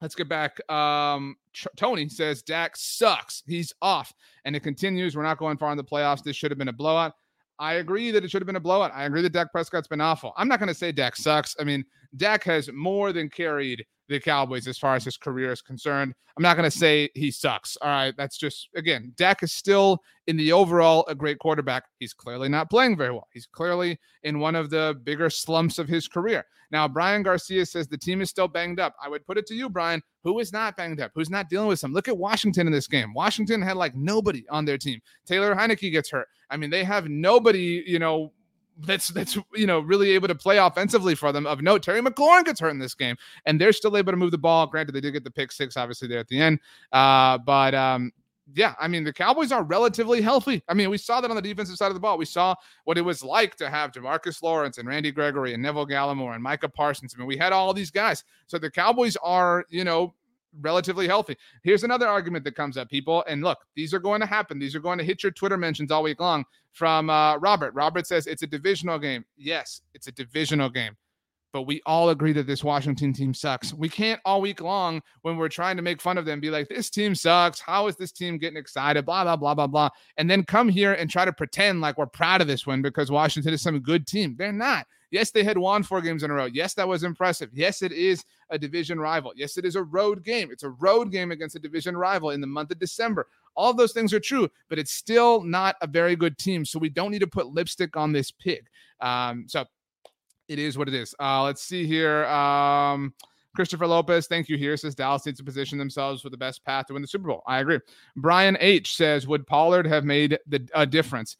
Let's get back. Um, Tony says Dak sucks. He's off. And it continues. We're not going far in the playoffs. This should have been a blowout. I agree that it should have been a blowout. I agree that Dak Prescott's been awful. I'm not going to say Dak sucks. I mean, Dak has more than carried the Cowboys as far as his career is concerned. I'm not going to say he sucks. All right. That's just, again, Dak is still in the overall a great quarterback. He's clearly not playing very well. He's clearly in one of the bigger slumps of his career. Now, Brian Garcia says the team is still banged up. I would put it to you, Brian, who is not banged up? Who's not dealing with some? Look at Washington in this game. Washington had like nobody on their team. Taylor Heinicke gets hurt. I mean, they have nobody, you know, that's that's you know really able to play offensively for them. Of note, Terry McLaurin gets hurt in this game, and they're still able to move the ball. Granted, they did get the pick six, obviously there at the end, uh, but um, yeah, I mean the Cowboys are relatively healthy. I mean we saw that on the defensive side of the ball. We saw what it was like to have Demarcus Lawrence and Randy Gregory and Neville Gallimore and Micah Parsons. I mean we had all these guys, so the Cowboys are you know relatively healthy. Here's another argument that comes up, people. And look, these are going to happen. These are going to hit your Twitter mentions all week long from uh, Robert. Robert says it's a divisional game. Yes, it's a divisional game. But we all agree that this Washington team sucks. We can't all week long, when we're trying to make fun of them, be like, this team sucks. How is this team getting excited? Blah, blah, blah, blah, blah. And then come here and try to pretend like we're proud of this win because Washington is some good team. They're not Yes, they had won four games in a row. Yes, that was impressive. Yes, it is a division rival. Yes, it is a road game. It's a road game against a division rival in the month of December. All of those things are true, but it's still not a very good team. So we don't need to put lipstick on this pig. Um, so it is what it is. Uh, let's see here. Um, Christopher Lopez, thank you here. Says Dallas needs to position themselves for the best path to win the Super Bowl. I agree. Brian H says, Would Pollard have made the a difference?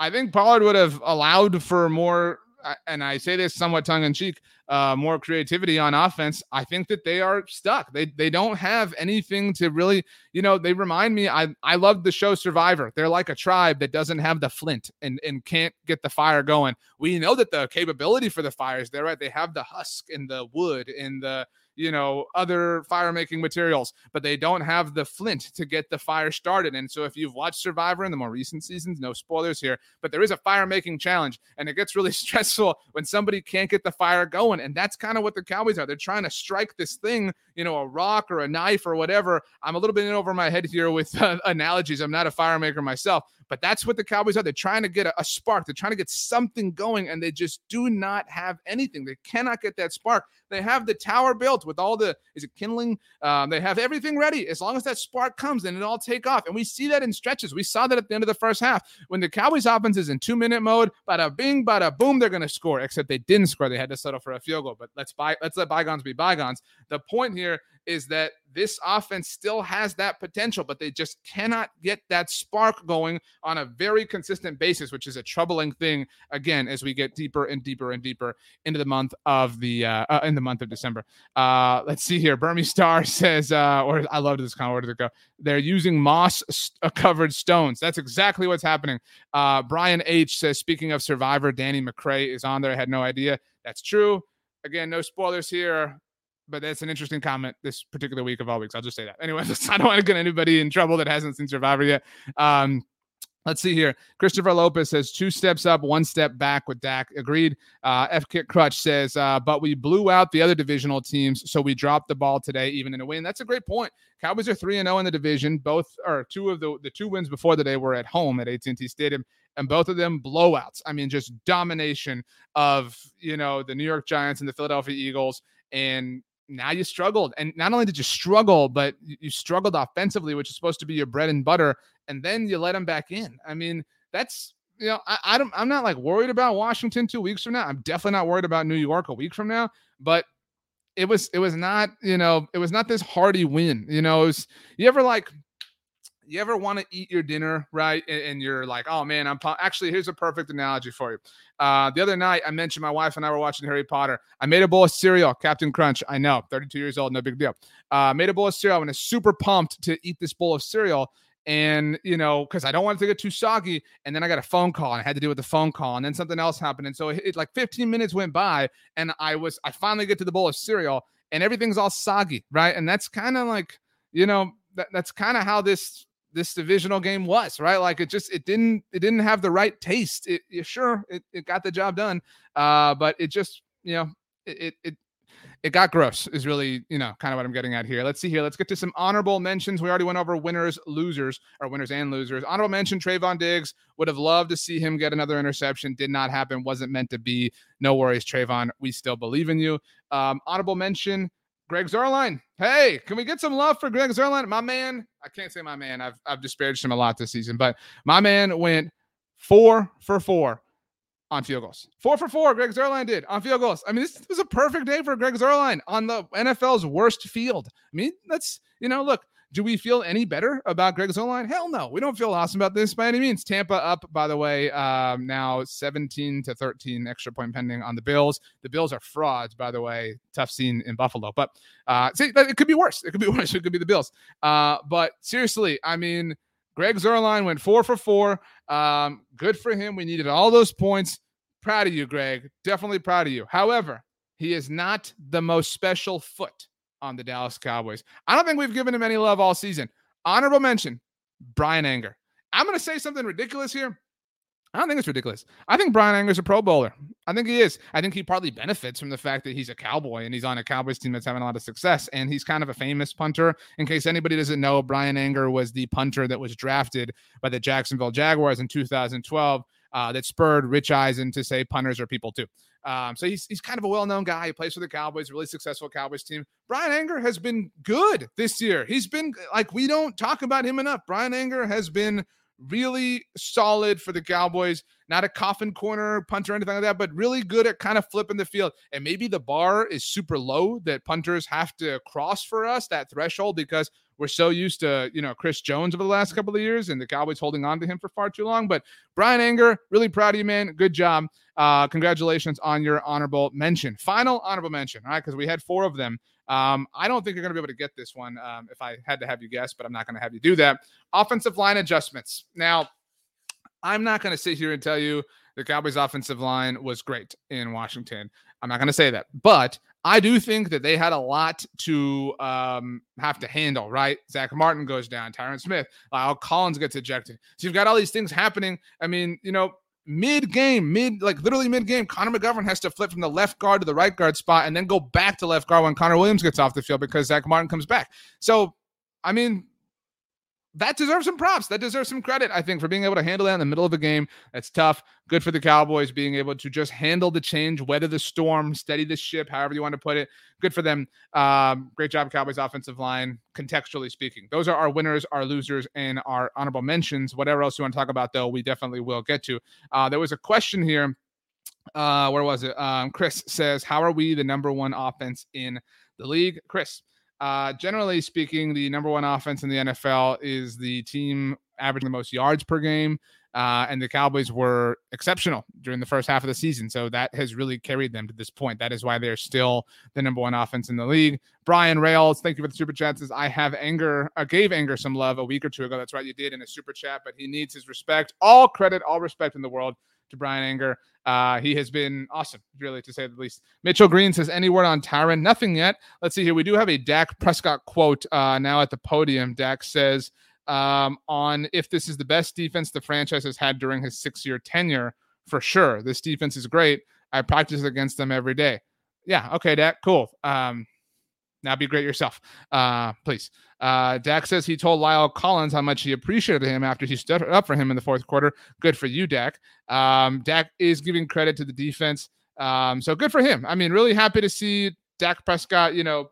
I think Pollard would have allowed for more and I say this somewhat tongue in cheek, uh, more creativity on offense. I think that they are stuck. They they don't have anything to really, you know, they remind me. I I love the show Survivor. They're like a tribe that doesn't have the flint and and can't get the fire going. We know that the capability for the fire is there, right? They have the husk and the wood and the you know, other fire making materials, but they don't have the flint to get the fire started. And so if you've watched Survivor in the more recent seasons, no spoilers here, but there is a fire making challenge and it gets really stressful when somebody can't get the fire going. And that's kind of what the Cowboys are. They're trying to strike this thing, you know, a rock or a knife or whatever. I'm a little bit in over my head here with uh, analogies. I'm not a fire maker myself, but that's what the Cowboys are. They're trying to get a, a, spark. They're trying to get something going, and they just do not have anything. They cannot get that spark. They have the tower built with all the is it kindling? Um, they have everything ready. As long as that spark comes, then it all take off. And we see that in stretches. We saw that at the end of the first half when the Cowboys offense is in two minute mode. Bada bing, bada boom, they're going to score. Except they didn't score. They had to settle for a field goal. But let's buy let's let bygones be bygones. The point here is that this offense still has that potential, but they just cannot get that spark going on a very consistent basis, which is a troubling thing. Again, as we get deeper and deeper and deeper into the month of the uh, uh in the month of December. Uh, let's see here. Burmy Star says, uh, or I love this of where did it go? They're using moss uh, covered stones. That's exactly what's happening. Uh, Brian H says, speaking of Survivor, Danny McCray is on there. I had no idea. That's true. Again, no spoilers here but that's an interesting comment this particular week of all weeks. I'll just say that. Anyway, I don't want to get anybody in trouble that hasn't seen Survivor yet. Um, Let's see here. Christopher Lopez says two steps up, one step back with Dak. Agreed. Uh, F. Kit Crutch says, uh, but we blew out the other divisional teams, so we dropped the ball today, even in a win. That's a great point. Cowboys are three and zero oh in the division. Both or two of the the two wins before the day were at home at AT&T Stadium, and both of them blowouts. I mean, just domination of you know the New York Giants and the Philadelphia Eagles, and now you struggled. And not only did you struggle, but you struggled offensively, which is supposed to be your bread and butter. And then you let them back in. I mean, that's you know, I, I don't I'm not like worried about Washington two weeks from now. I'm definitely not worried about New York a week from now, but it was it was not, you know, it was not this hearty win. You know, it was you ever like you ever want to eat your dinner, right? And, and you're like, oh man, I'm actually here's a perfect analogy for you. Uh, the other night, I mentioned my wife and I were watching Harry Potter. I made a bowl of cereal, Captain Crunch. I know, 32 years old, no big deal. Uh, made a bowl of cereal. And I was super pumped to eat this bowl of cereal. And, you know, because I don't want it to get too soggy. And then I got a phone call and I had to deal with the phone call. And then something else happened. And so it, it like 15 minutes went by and I was, I finally get to the bowl of cereal and everything's all soggy, right? And that's kind of like, you know, that, that's kind of how this this divisional game was right? Like it just it didn't it didn't have the right taste. It, it sure it, it got the job done uh but it just you know it it it got gross is really you know kind of what i'm getting at here. Let's see here. Let's get to some honorable mentions. We already went over winners losers or winners and losers. Honorable mention Trevon Diggs. Would have loved to see him get another interception. Did not happen. Wasn't meant to be. No worries Trevon we still believe in you. Um honorable mention Greg Zuerlein. Hey, can we get some love for Greg Zuerlein? My man, I can't say my man. I've, I've disparaged him a lot this season, but my man went four for four on field goals. Four for four, Greg Zuerlein did on field goals. I mean, this was a perfect day for Greg Zuerlein on the NFL's worst field. I mean, that's, you know, look, do we feel any better about Greg Zuerlein? Hell no. We don't feel awesome about this by any means. Tampa up, by the way, um, now 17 to 13, extra point pending on the Bills. The Bills are frauds, by the way. Tough scene in Buffalo. But uh, see, it could be worse. It could be worse. It could be the Bills. Uh, but seriously, I mean, Greg Zuerlein went four for four. Um, good for him. We needed all those points. Proud of you, Greg. Definitely proud of you. However, he is not the most special foot on the Dallas Cowboys. I don't think we've given him any love all season. Honorable mention, Bryan Anger. I'm going to say something ridiculous here. I don't think it's ridiculous. I think Bryan Anger's a Pro Bowler. I think he is. I think he partly benefits from the fact that he's a Cowboy and he's on a Cowboys team that's having a lot of success. And he's kind of a famous punter. In case anybody doesn't know, Bryan Anger was the punter that was drafted by the Jacksonville Jaguars in 2012 uh, that spurred Rich Eisen to say punters are people too. Um, so he's he's kind of a well-known guy. He plays for the Cowboys, really successful Cowboys team. Bryan Anger has been good this year. He's been like we don't talk about him enough. Bryan Anger has been really solid for the Cowboys. Not a coffin corner punter or anything like that, but really good at kind of flipping the field. And maybe the bar is super low that punters have to cross for us, that threshold, because we're so used to, you know, Chris Jones over the last couple of years and the Cowboys holding on to him for far too long. But Bryan Anger, really proud of you, man. Good job. Uh, congratulations on your honorable mention. Final honorable mention, all right? Because we had four of them. Um, I don't think you're going to be able to get this one um, if I had to have you guess, but I'm not going to have you do that. Offensive line adjustments. Now, I'm not going to sit here and tell you the Cowboys' offensive line was great in Washington. I'm not going to say that, but I do think that they had a lot to um, have to handle, right? Zack Martin goes down, Tyron Smith, La'el Collins gets ejected. So you've got all these things happening. I mean, you know, mid game, mid like literally mid game, Connor McGovern has to flip from the left guard to the right guard spot and then go back to left guard when Connor Williams gets off the field because Zack Martin comes back. So, I mean, that deserves some props. That deserves some credit, I think, for being able to handle that in the middle of a game. That's tough. Good for the Cowboys being able to just handle the change, weather the storm, steady the ship, however you want to put it. Good for them. Um, great job, Cowboys offensive line, contextually speaking. Those are our winners, our losers, and our honorable mentions. Whatever else you want to talk about, though, we definitely will get to. Uh, there was a question here. Uh, where was it? Um, Chris says, How are we the number one offense in the league? Chris, uh, generally speaking, the number one offense in the NFL is the team averaging the most yards per game. Uh, and the Cowboys were exceptional during the first half of the season. So that has really carried them to this point. That is why they're still the number one offense in the league. Brian Rails, thank you for the super chats. I have anger, I gave anger some love a week or two ago. That's right, you did in a super chat, but he needs his respect. All credit, all respect in the world to Bryan Anger. Uh, he has been awesome, really, to say the least. Mitchell Green says, Any word on Tyron? Nothing yet. Let's see here. We do have a Dak Prescott quote uh, now at the podium. Dak says, um, on if this is the best defense the franchise has had during his six year tenure, for sure. This defense is great. I practice against them every day. Yeah. Okay, Dak. Cool. Um, now be great yourself, uh, please. Uh, Dak says he told La'el Collins how much he appreciated him after he stood up for him in the fourth quarter. Good for you, Dak. Um, Dak is giving credit to the defense. Um, so good for him. I mean, really happy to see Dak Prescott, you know,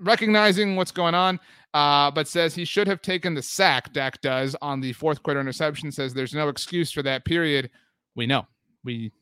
recognizing what's going on, uh, but says he should have taken the sack, Dak does, on the fourth quarter interception. Says there's no excuse for that period. We know. We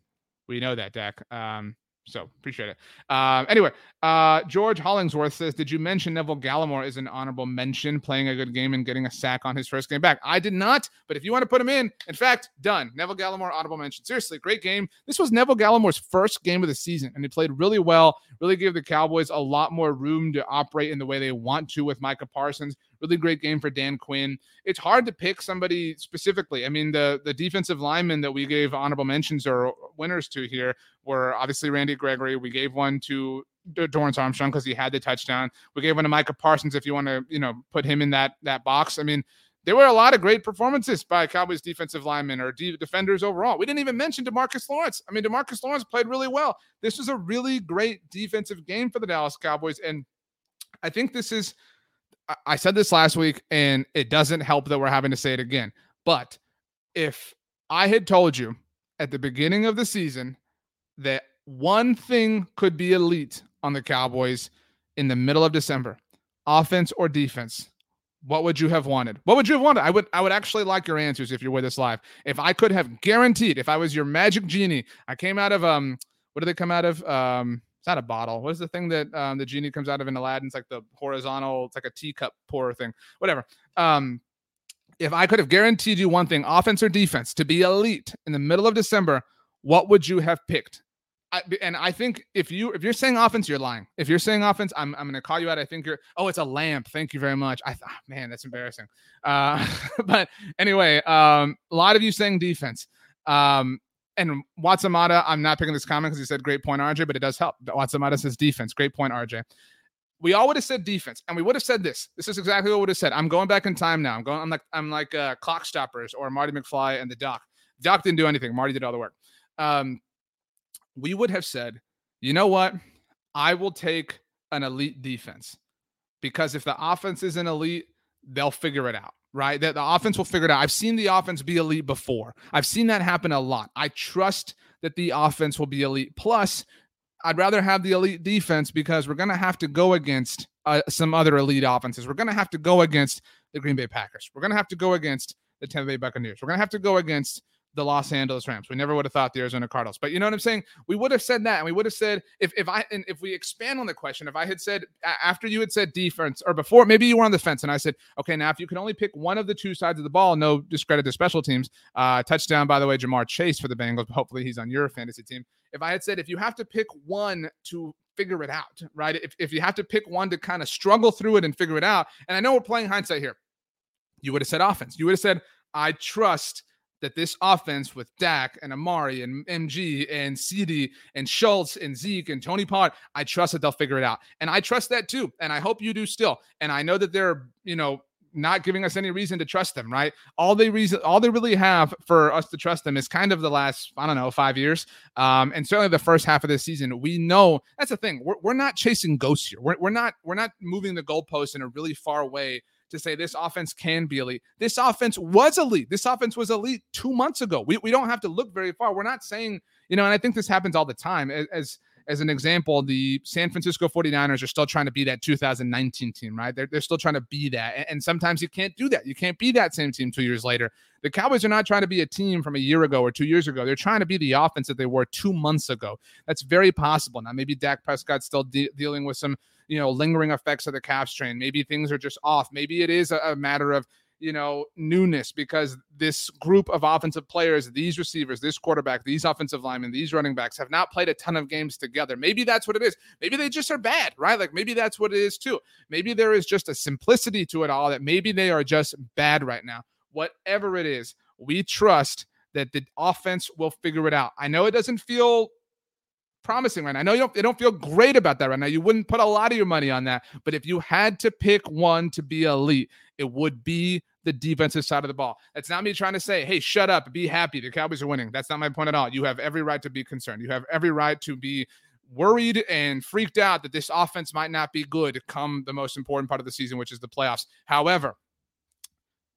we know that, Dak. Um, so appreciate it. Uh, anyway, uh, George Hollingsworth says, "Did you mention Neville Gallimore is an honorable mention, playing a good game and getting a sack on his first game back?" I did not, but if you want to put him in, in fact, done. Neville Gallimore honorable mention. Seriously, great game. This was Neville Gallimore's first game of the season, and he played really well. Really gave the Cowboys a lot more room to operate in the way they want to with Micah Parsons. Really great game for Dan Quinn. It's hard to pick somebody specifically. I mean, the the defensive linemen that we gave honorable mentions or winners to here were obviously Randy Gregory. We gave one to Dorance Armstrong because he had the touchdown. We gave one to Micah Parsons if you want to, you know, put him in that that box. I mean, there were a lot of great performances by Cowboys defensive linemen or de- defenders overall. We didn't even mention Demarcus Lawrence. I mean, Demarcus Lawrence played really well. This was a really great defensive game for the Dallas Cowboys, and I think this is I said this last week, and it doesn't help that we're having to say it again. But if I had told you at the beginning of the season that one thing could be elite on the Cowboys in the middle of December, offense or defense, what would you have wanted? What would you have wanted? I would I would actually like your answers if you're with us live. If I could have guaranteed, if I was your magic genie, I came out of um what did they come out of? Um it's not a bottle. What is the thing that um, the genie comes out of in Aladdin? It's like the horizontal, it's like a teacup pour thing, whatever. Um, if I could have guaranteed you one thing, offense or defense, to be elite in the middle of December, what would you have picked? I, and I think if you if you're saying offense, you're lying. If you're saying offense, I'm I'm gonna call you out. I think you're. Oh, it's a lamp. Thank you very much. I thought, man, that's embarrassing. Uh, but anyway, um, a lot of you saying defense. Um, and Watsamata, I'm not picking this comment because he said great point, RJ, but it does help. Watsamata says defense. Great point, RJ. We all would have said defense, and we would have said this. This is exactly what we would have said. I'm going back in time now. I'm going. I'm like I'm like uh, clock stoppers or Marty McFly and the Doc. Doc didn't do anything. Marty did all the work. Um, we would have said, you know what? I will take an elite defense because if the offense isn't elite, they'll figure it out right? That the offense will figure it out. I've seen the offense be elite before. I've seen that happen a lot. I trust that the offense will be elite. Plus, I'd rather have the elite defense because we're going to have to go against uh, some other elite offenses. We're going to have to go against the Green Bay Packers. We're going to have to go against the Tampa Bay Buccaneers. We're going to have to go against the Los Angeles Rams. We never would have thought the Arizona Cardinals. But you know what I'm saying? We would have said that, and we would have said if if I and if we expand on the question, if I had said after you had said defense or before, maybe you were on the fence, and I said, okay, now if you can only pick one of the two sides of the ball, no discredit to special teams. Uh, touchdown, by the way, Ja'Marr Chase for the Bengals. Hopefully, he's on your fantasy team. If I had said if you have to pick one to figure it out, right? If if you have to pick one to kind of struggle through it and figure it out, and I know we're playing hindsight here, you would have said offense. You would have said I trust that this offense with Dak and Amari and MG and CeeDee and Schultz and Zeke and Tony Pollard, I trust that they'll figure it out. And I trust that too. And I hope you do still. And I know that they're, you know, not giving us any reason to trust them, right? All they reason, all they really have for us to trust them is kind of the last, I don't know, five years, um, and certainly the first half of the season. We know that's the thing. We're, we're not chasing ghosts here. We're, we're not we're not moving the goalpost in a really far way to say this offense can be elite. This offense was elite. This offense was elite two months ago. We, we don't have to look very far. We're not saying, you know, and I think this happens all the time. As, as as an example, the San Francisco 49ers are still trying to be that 2019 team, right? They're, they're still trying to be that. And, and, sometimes you can't do that. You can't be that same team two years later. The Cowboys are not trying to be a team from a year ago or two years ago. They're trying to be the offense that they were two months ago. That's very possible. Now, maybe Dak Prescott's still de- dealing with some you know, lingering effects of the calf strain. Maybe things are just off. Maybe it is a, a matter of, you know, newness because this group of offensive players, these receivers, this quarterback, these offensive linemen, these running backs have not played a ton of games together. Maybe that's what it is. Maybe they just are bad, right? Like maybe that's what it is too. Maybe there is just a simplicity to it all that maybe they are just bad right now. Whatever it is, we trust that the offense will figure it out. I know it doesn't feel promising right now. I know you don't, you don't feel great about that right now. You wouldn't put a lot of your money on that. But if you had to pick one to be elite, it would be the defensive side of the ball. That's not me trying to say, hey, shut up, be happy. The Cowboys are winning. That's not my point at all. You have every right to be concerned. You have every right to be worried and freaked out that this offense might not be good come the most important part of the season, which is the playoffs. However,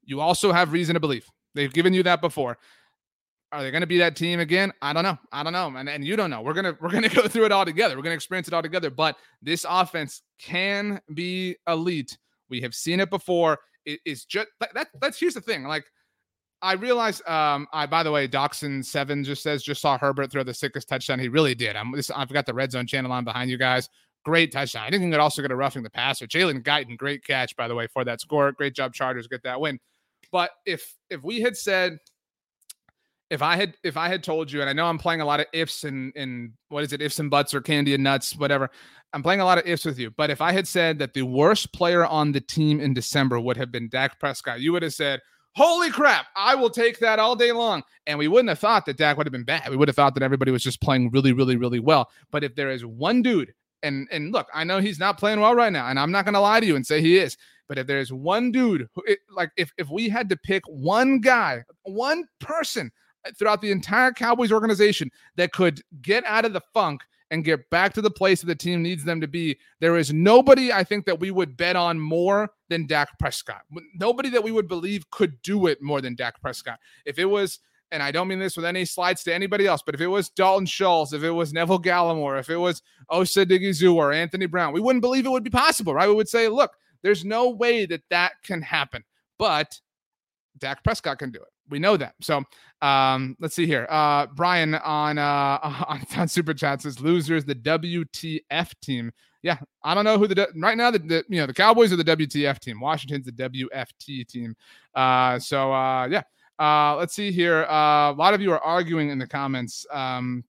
you also have reason to believe. They've given you that before are they going to be that team again? I don't know. I don't know, and and you don't know. We're gonna we're gonna go through it all together. We're gonna experience it all together. But this offense can be elite. We have seen it before. It is just that. That's here's the thing. Like I realize. Um, I by the way, Doxson Seven just says just saw Herbert throw the sickest touchdown. He really did. I'm. This, I've got the red zone channel on behind you guys. Great touchdown. I think didn't also get a roughing the passer. Jalen Guyton, great catch by the way for that score. Great job, Chargers, get that win. But if if we had said if I had if I had told you, and I know I'm playing a lot of ifs and and what is it, ifs and buts or candy and nuts, whatever. I'm playing a lot of ifs with you. But if I had said that the worst player on the team in December would have been Dak Prescott, you would have said, Holy crap, I will take that all day long. And we wouldn't have thought that Dak would have been bad. We would have thought that everybody was just playing really, really, really well. But if there is one dude, and and look, I know he's not playing well right now, and I'm not gonna lie to you and say he is. But if there's one dude who, it, like, if if we had to pick one guy, one person throughout the entire Cowboys organization that could get out of the funk and get back to the place that the team needs them to be. There is nobody I think that we would bet on more than Dak Prescott. Nobody that we would believe could do it more than Dak Prescott. If it was, and I don't mean this with any slides to anybody else, but if it was Dalton Schultz, if it was Neville Gallimore, if it was Osa Odighizuwa or Anthony Brown, we wouldn't believe it would be possible, right? We would say, look, there's no way that that can happen. But Dak Prescott can do it. We know that. So um, let's see here. Uh, Brian on uh, on, on Super Chat says losers the WTF team. Yeah, I don't know who the right now the, the you know the Cowboys are the WTF team. Washington's the WFT team. Uh, so uh, yeah. Uh, let's see here. Uh, a lot of you are arguing in the comments. Um,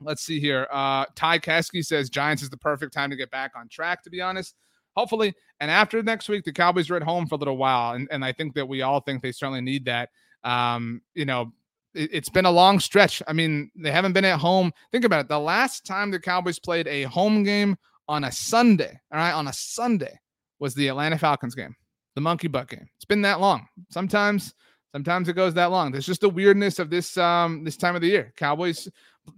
let's see here. Uh, Ty Kasky says Giants is the perfect time to get back on track. To be honest, hopefully. And after next week, the Cowboys are at home for a little while, and, and I think that we all think they certainly need that. Um, you know, it, it's been a long stretch. I mean, they haven't been at home. Think about it. The last time the Cowboys played a home game on a Sunday, all right, on a Sunday, was the Atlanta Falcons game, the Monkey Butt game. It's been that long. Sometimes, sometimes it goes that long. There's just the weirdness of this um this time of the year. Cowboys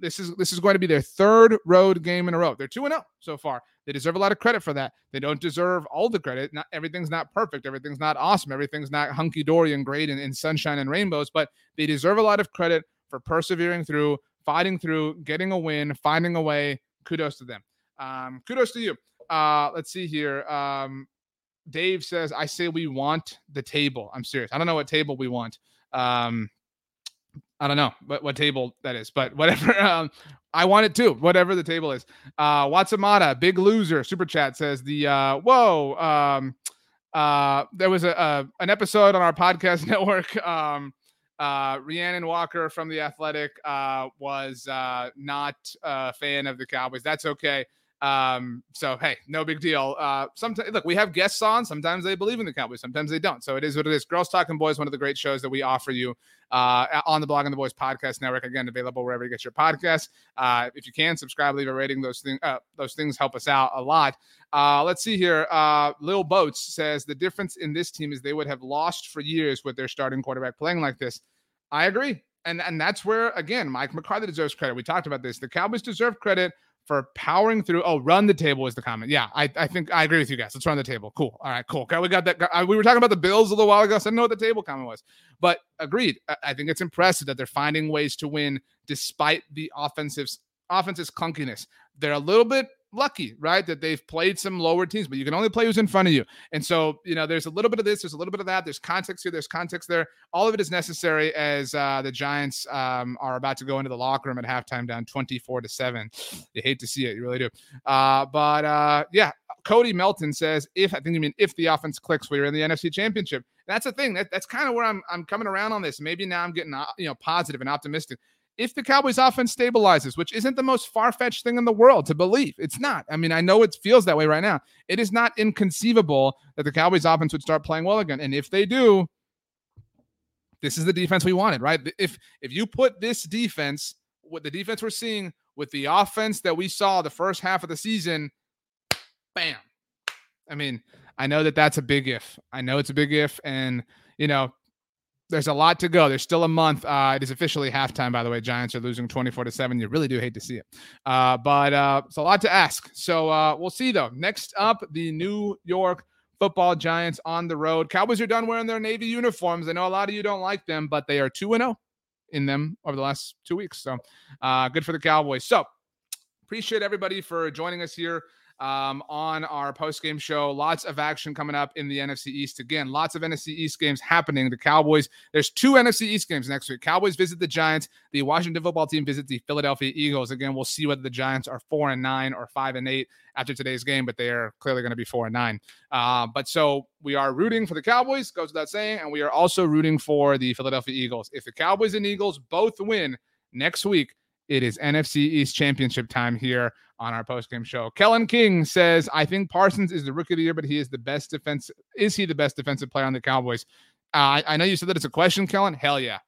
this is this is going to be their third road game in a row. They're 2 and 0 so far. They deserve a lot of credit for that. They don't deserve all the credit. Not everything's not perfect. Everything's not awesome. Everything's not hunky dory and great and, and sunshine and rainbows, but they deserve a lot of credit for persevering through, fighting through, getting a win, finding a way. Kudos to them. Um, kudos to you. Uh, let's see here. Um, Dave says, I say we want the table. I'm serious. I don't know what table we want. Um, I don't know what, what table that is, but whatever. Um, I want it too, whatever the table is. Uh, Watsamata, big loser, super chat says the uh, whoa. Um, uh, there was a, a an episode on our podcast network. Um, uh, Rhiannon Walker from the Athletic uh, was uh, not a fan of the Cowboys. That's okay. Um, so hey, no big deal. Uh, sometimes look, we have guests on. Sometimes they believe in the Cowboys, sometimes they don't. So it is what it is. Girls Talking Boys, one of the great shows that we offer you uh, on the Blogging the Boys podcast network. Again, available wherever you get your podcasts. Uh, if you can subscribe, leave a rating. Those things, uh, those things help us out a lot. Uh, let's see here. Uh, Lil Boats says the difference in this team is they would have lost for years with their starting quarterback playing like this. I agree. And, and that's where, again, Mike McCarthy deserves credit. We talked about this. The Cowboys deserve credit for powering through. Oh, run the table is the comment. Yeah, I, I think I agree with you guys. Let's run the table. Cool. All right, cool. Okay, we got that. Uh, we were talking about the Bills a little while ago. So I didn't know what the table comment was, but agreed. I think it's impressive that they're finding ways to win despite the offensive offense's clunkiness. They're a little bit lucky, right? That they've played some lower teams, but you can only play who's in front of you. And so, you know, there's a little bit of this, there's a little bit of that. There's context here, there's context there. All of it is necessary as uh, the Giants um, are about to go into the locker room at halftime down 24 to 7. You hate to see it, you really do. Uh, but uh, yeah, Cody Melton says, if I think you mean if the offense clicks, we're in the NFC championship. That's the thing. That, that's kind of where I'm I'm coming around on this. Maybe now I'm getting uh, you know positive and optimistic if the Cowboys offense stabilizes, which isn't the most far fetched thing in the world to believe, it's not. I mean, I know it feels that way right now. It is not inconceivable that the Cowboys offense would start playing well again. And if they do, this is the defense we wanted, right? If if you put this defense, what the defense we're seeing with the offense that we saw the first half of the season, bam. I mean, I know that that's a big if. I know it's a big if, and you know, there's a lot to go. There's still a month. Uh, it is officially halftime, by the way. Giants are losing 24 to 7. You really do hate to see it. Uh, but uh, it's a lot to ask. So uh, we'll see, though. Next up, the New York football Giants on the road. Cowboys are done wearing their Navy uniforms. I know a lot of you don't like them, but they are 2 0 in them over the last two weeks. So uh, good for the Cowboys. So appreciate everybody for joining us here um, on our post game show. Lots of action coming up in the NFC East. Again, lots of NFC East games happening. The Cowboys, there's two NFC East games next week. Cowboys visit the Giants. The Washington football team visits the Philadelphia Eagles. Again, we'll see whether the Giants are four and nine or five and eight after today's game, but they are clearly going to be four and nine. Uh, but so we are rooting for the Cowboys, goes without saying, and we are also rooting for the Philadelphia Eagles. If the Cowboys and Eagles both win next week, it is NFC East Championship time here on our postgame show. Kellen King says, I think Parsons is the rookie of the year, but he is the best defense. Is he the best defensive player on the Cowboys? Uh, I, I know you said that it's a question, Kellen. Hell yeah.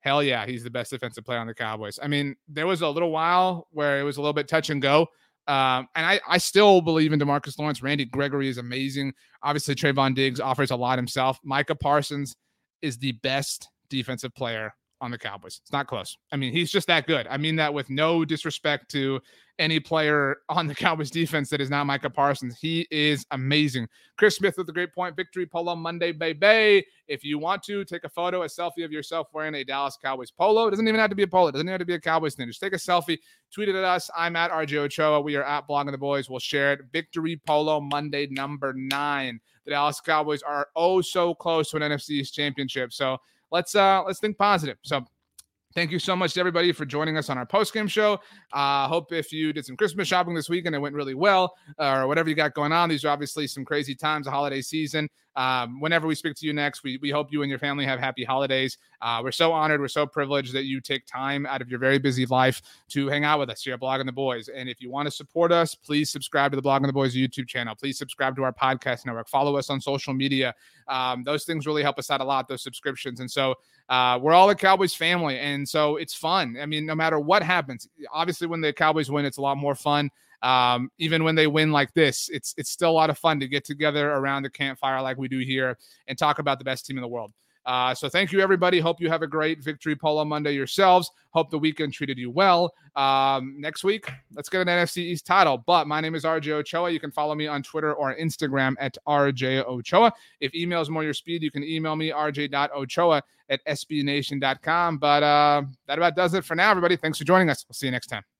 Hell yeah. He's the best defensive player on the Cowboys. I mean, there was a little while where it was a little bit touch and go. Um, and I, I still believe in Demarcus Lawrence. Randy Gregory is amazing. Obviously, Trevon Diggs offers a lot himself. Micah Parsons is the best defensive player on the Cowboys. It's not close. I mean, he's just that good. I mean that with no disrespect to any player on the Cowboys defense that is not Micah Parsons. He is amazing. Chris Smith with a great point. Victory Polo Monday, baby. If you want to take a photo, a selfie of yourself wearing a Dallas Cowboys polo, it doesn't even have to be a polo. It doesn't even have to be a Cowboys thing. Just take a selfie, tweet it at us. I'm at RJ Ochoa. We are at Blogging the Boys. We'll share it. Victory Polo Monday, number nine. The Dallas Cowboys are oh so close to an NFC championship. So let's uh let's think positive. So Thank you so much to everybody for joining us on our post game show. I uh, hope if you did some Christmas shopping this weekend, it went really well, uh, or whatever you got going on. These are obviously some crazy times, the holiday season. Um, whenever we speak to you next, we, we hope you and your family have happy holidays. Uh, we're so honored, we're so privileged that you take time out of your very busy life to hang out with us here at Blogging the Boys. And if you want to support us, please subscribe to the Blogging the Boys YouTube channel. Please subscribe to our podcast network. Follow us on social media. Um, those things really help us out a lot, those subscriptions. And so uh, we're all a Cowboys family. And so it's fun. I mean, no matter what happens, obviously, when the Cowboys win, it's a lot more fun. Um, even when they win like this, it's it's still a lot of fun to get together around the campfire like we do here and talk about the best team in the world. Uh, so thank you, everybody. Hope you have a great Victory Polo Monday yourselves. Hope the weekend treated you well. Um, next week, let's get an NFC East title. But my name is RJ Ochoa. You can follow me on Twitter or Instagram at RJ Ochoa. If email is more your speed, you can email me rj.ochoa at sbnation.com. But uh, that about does it for now, everybody. Thanks for joining us. We'll see you next time.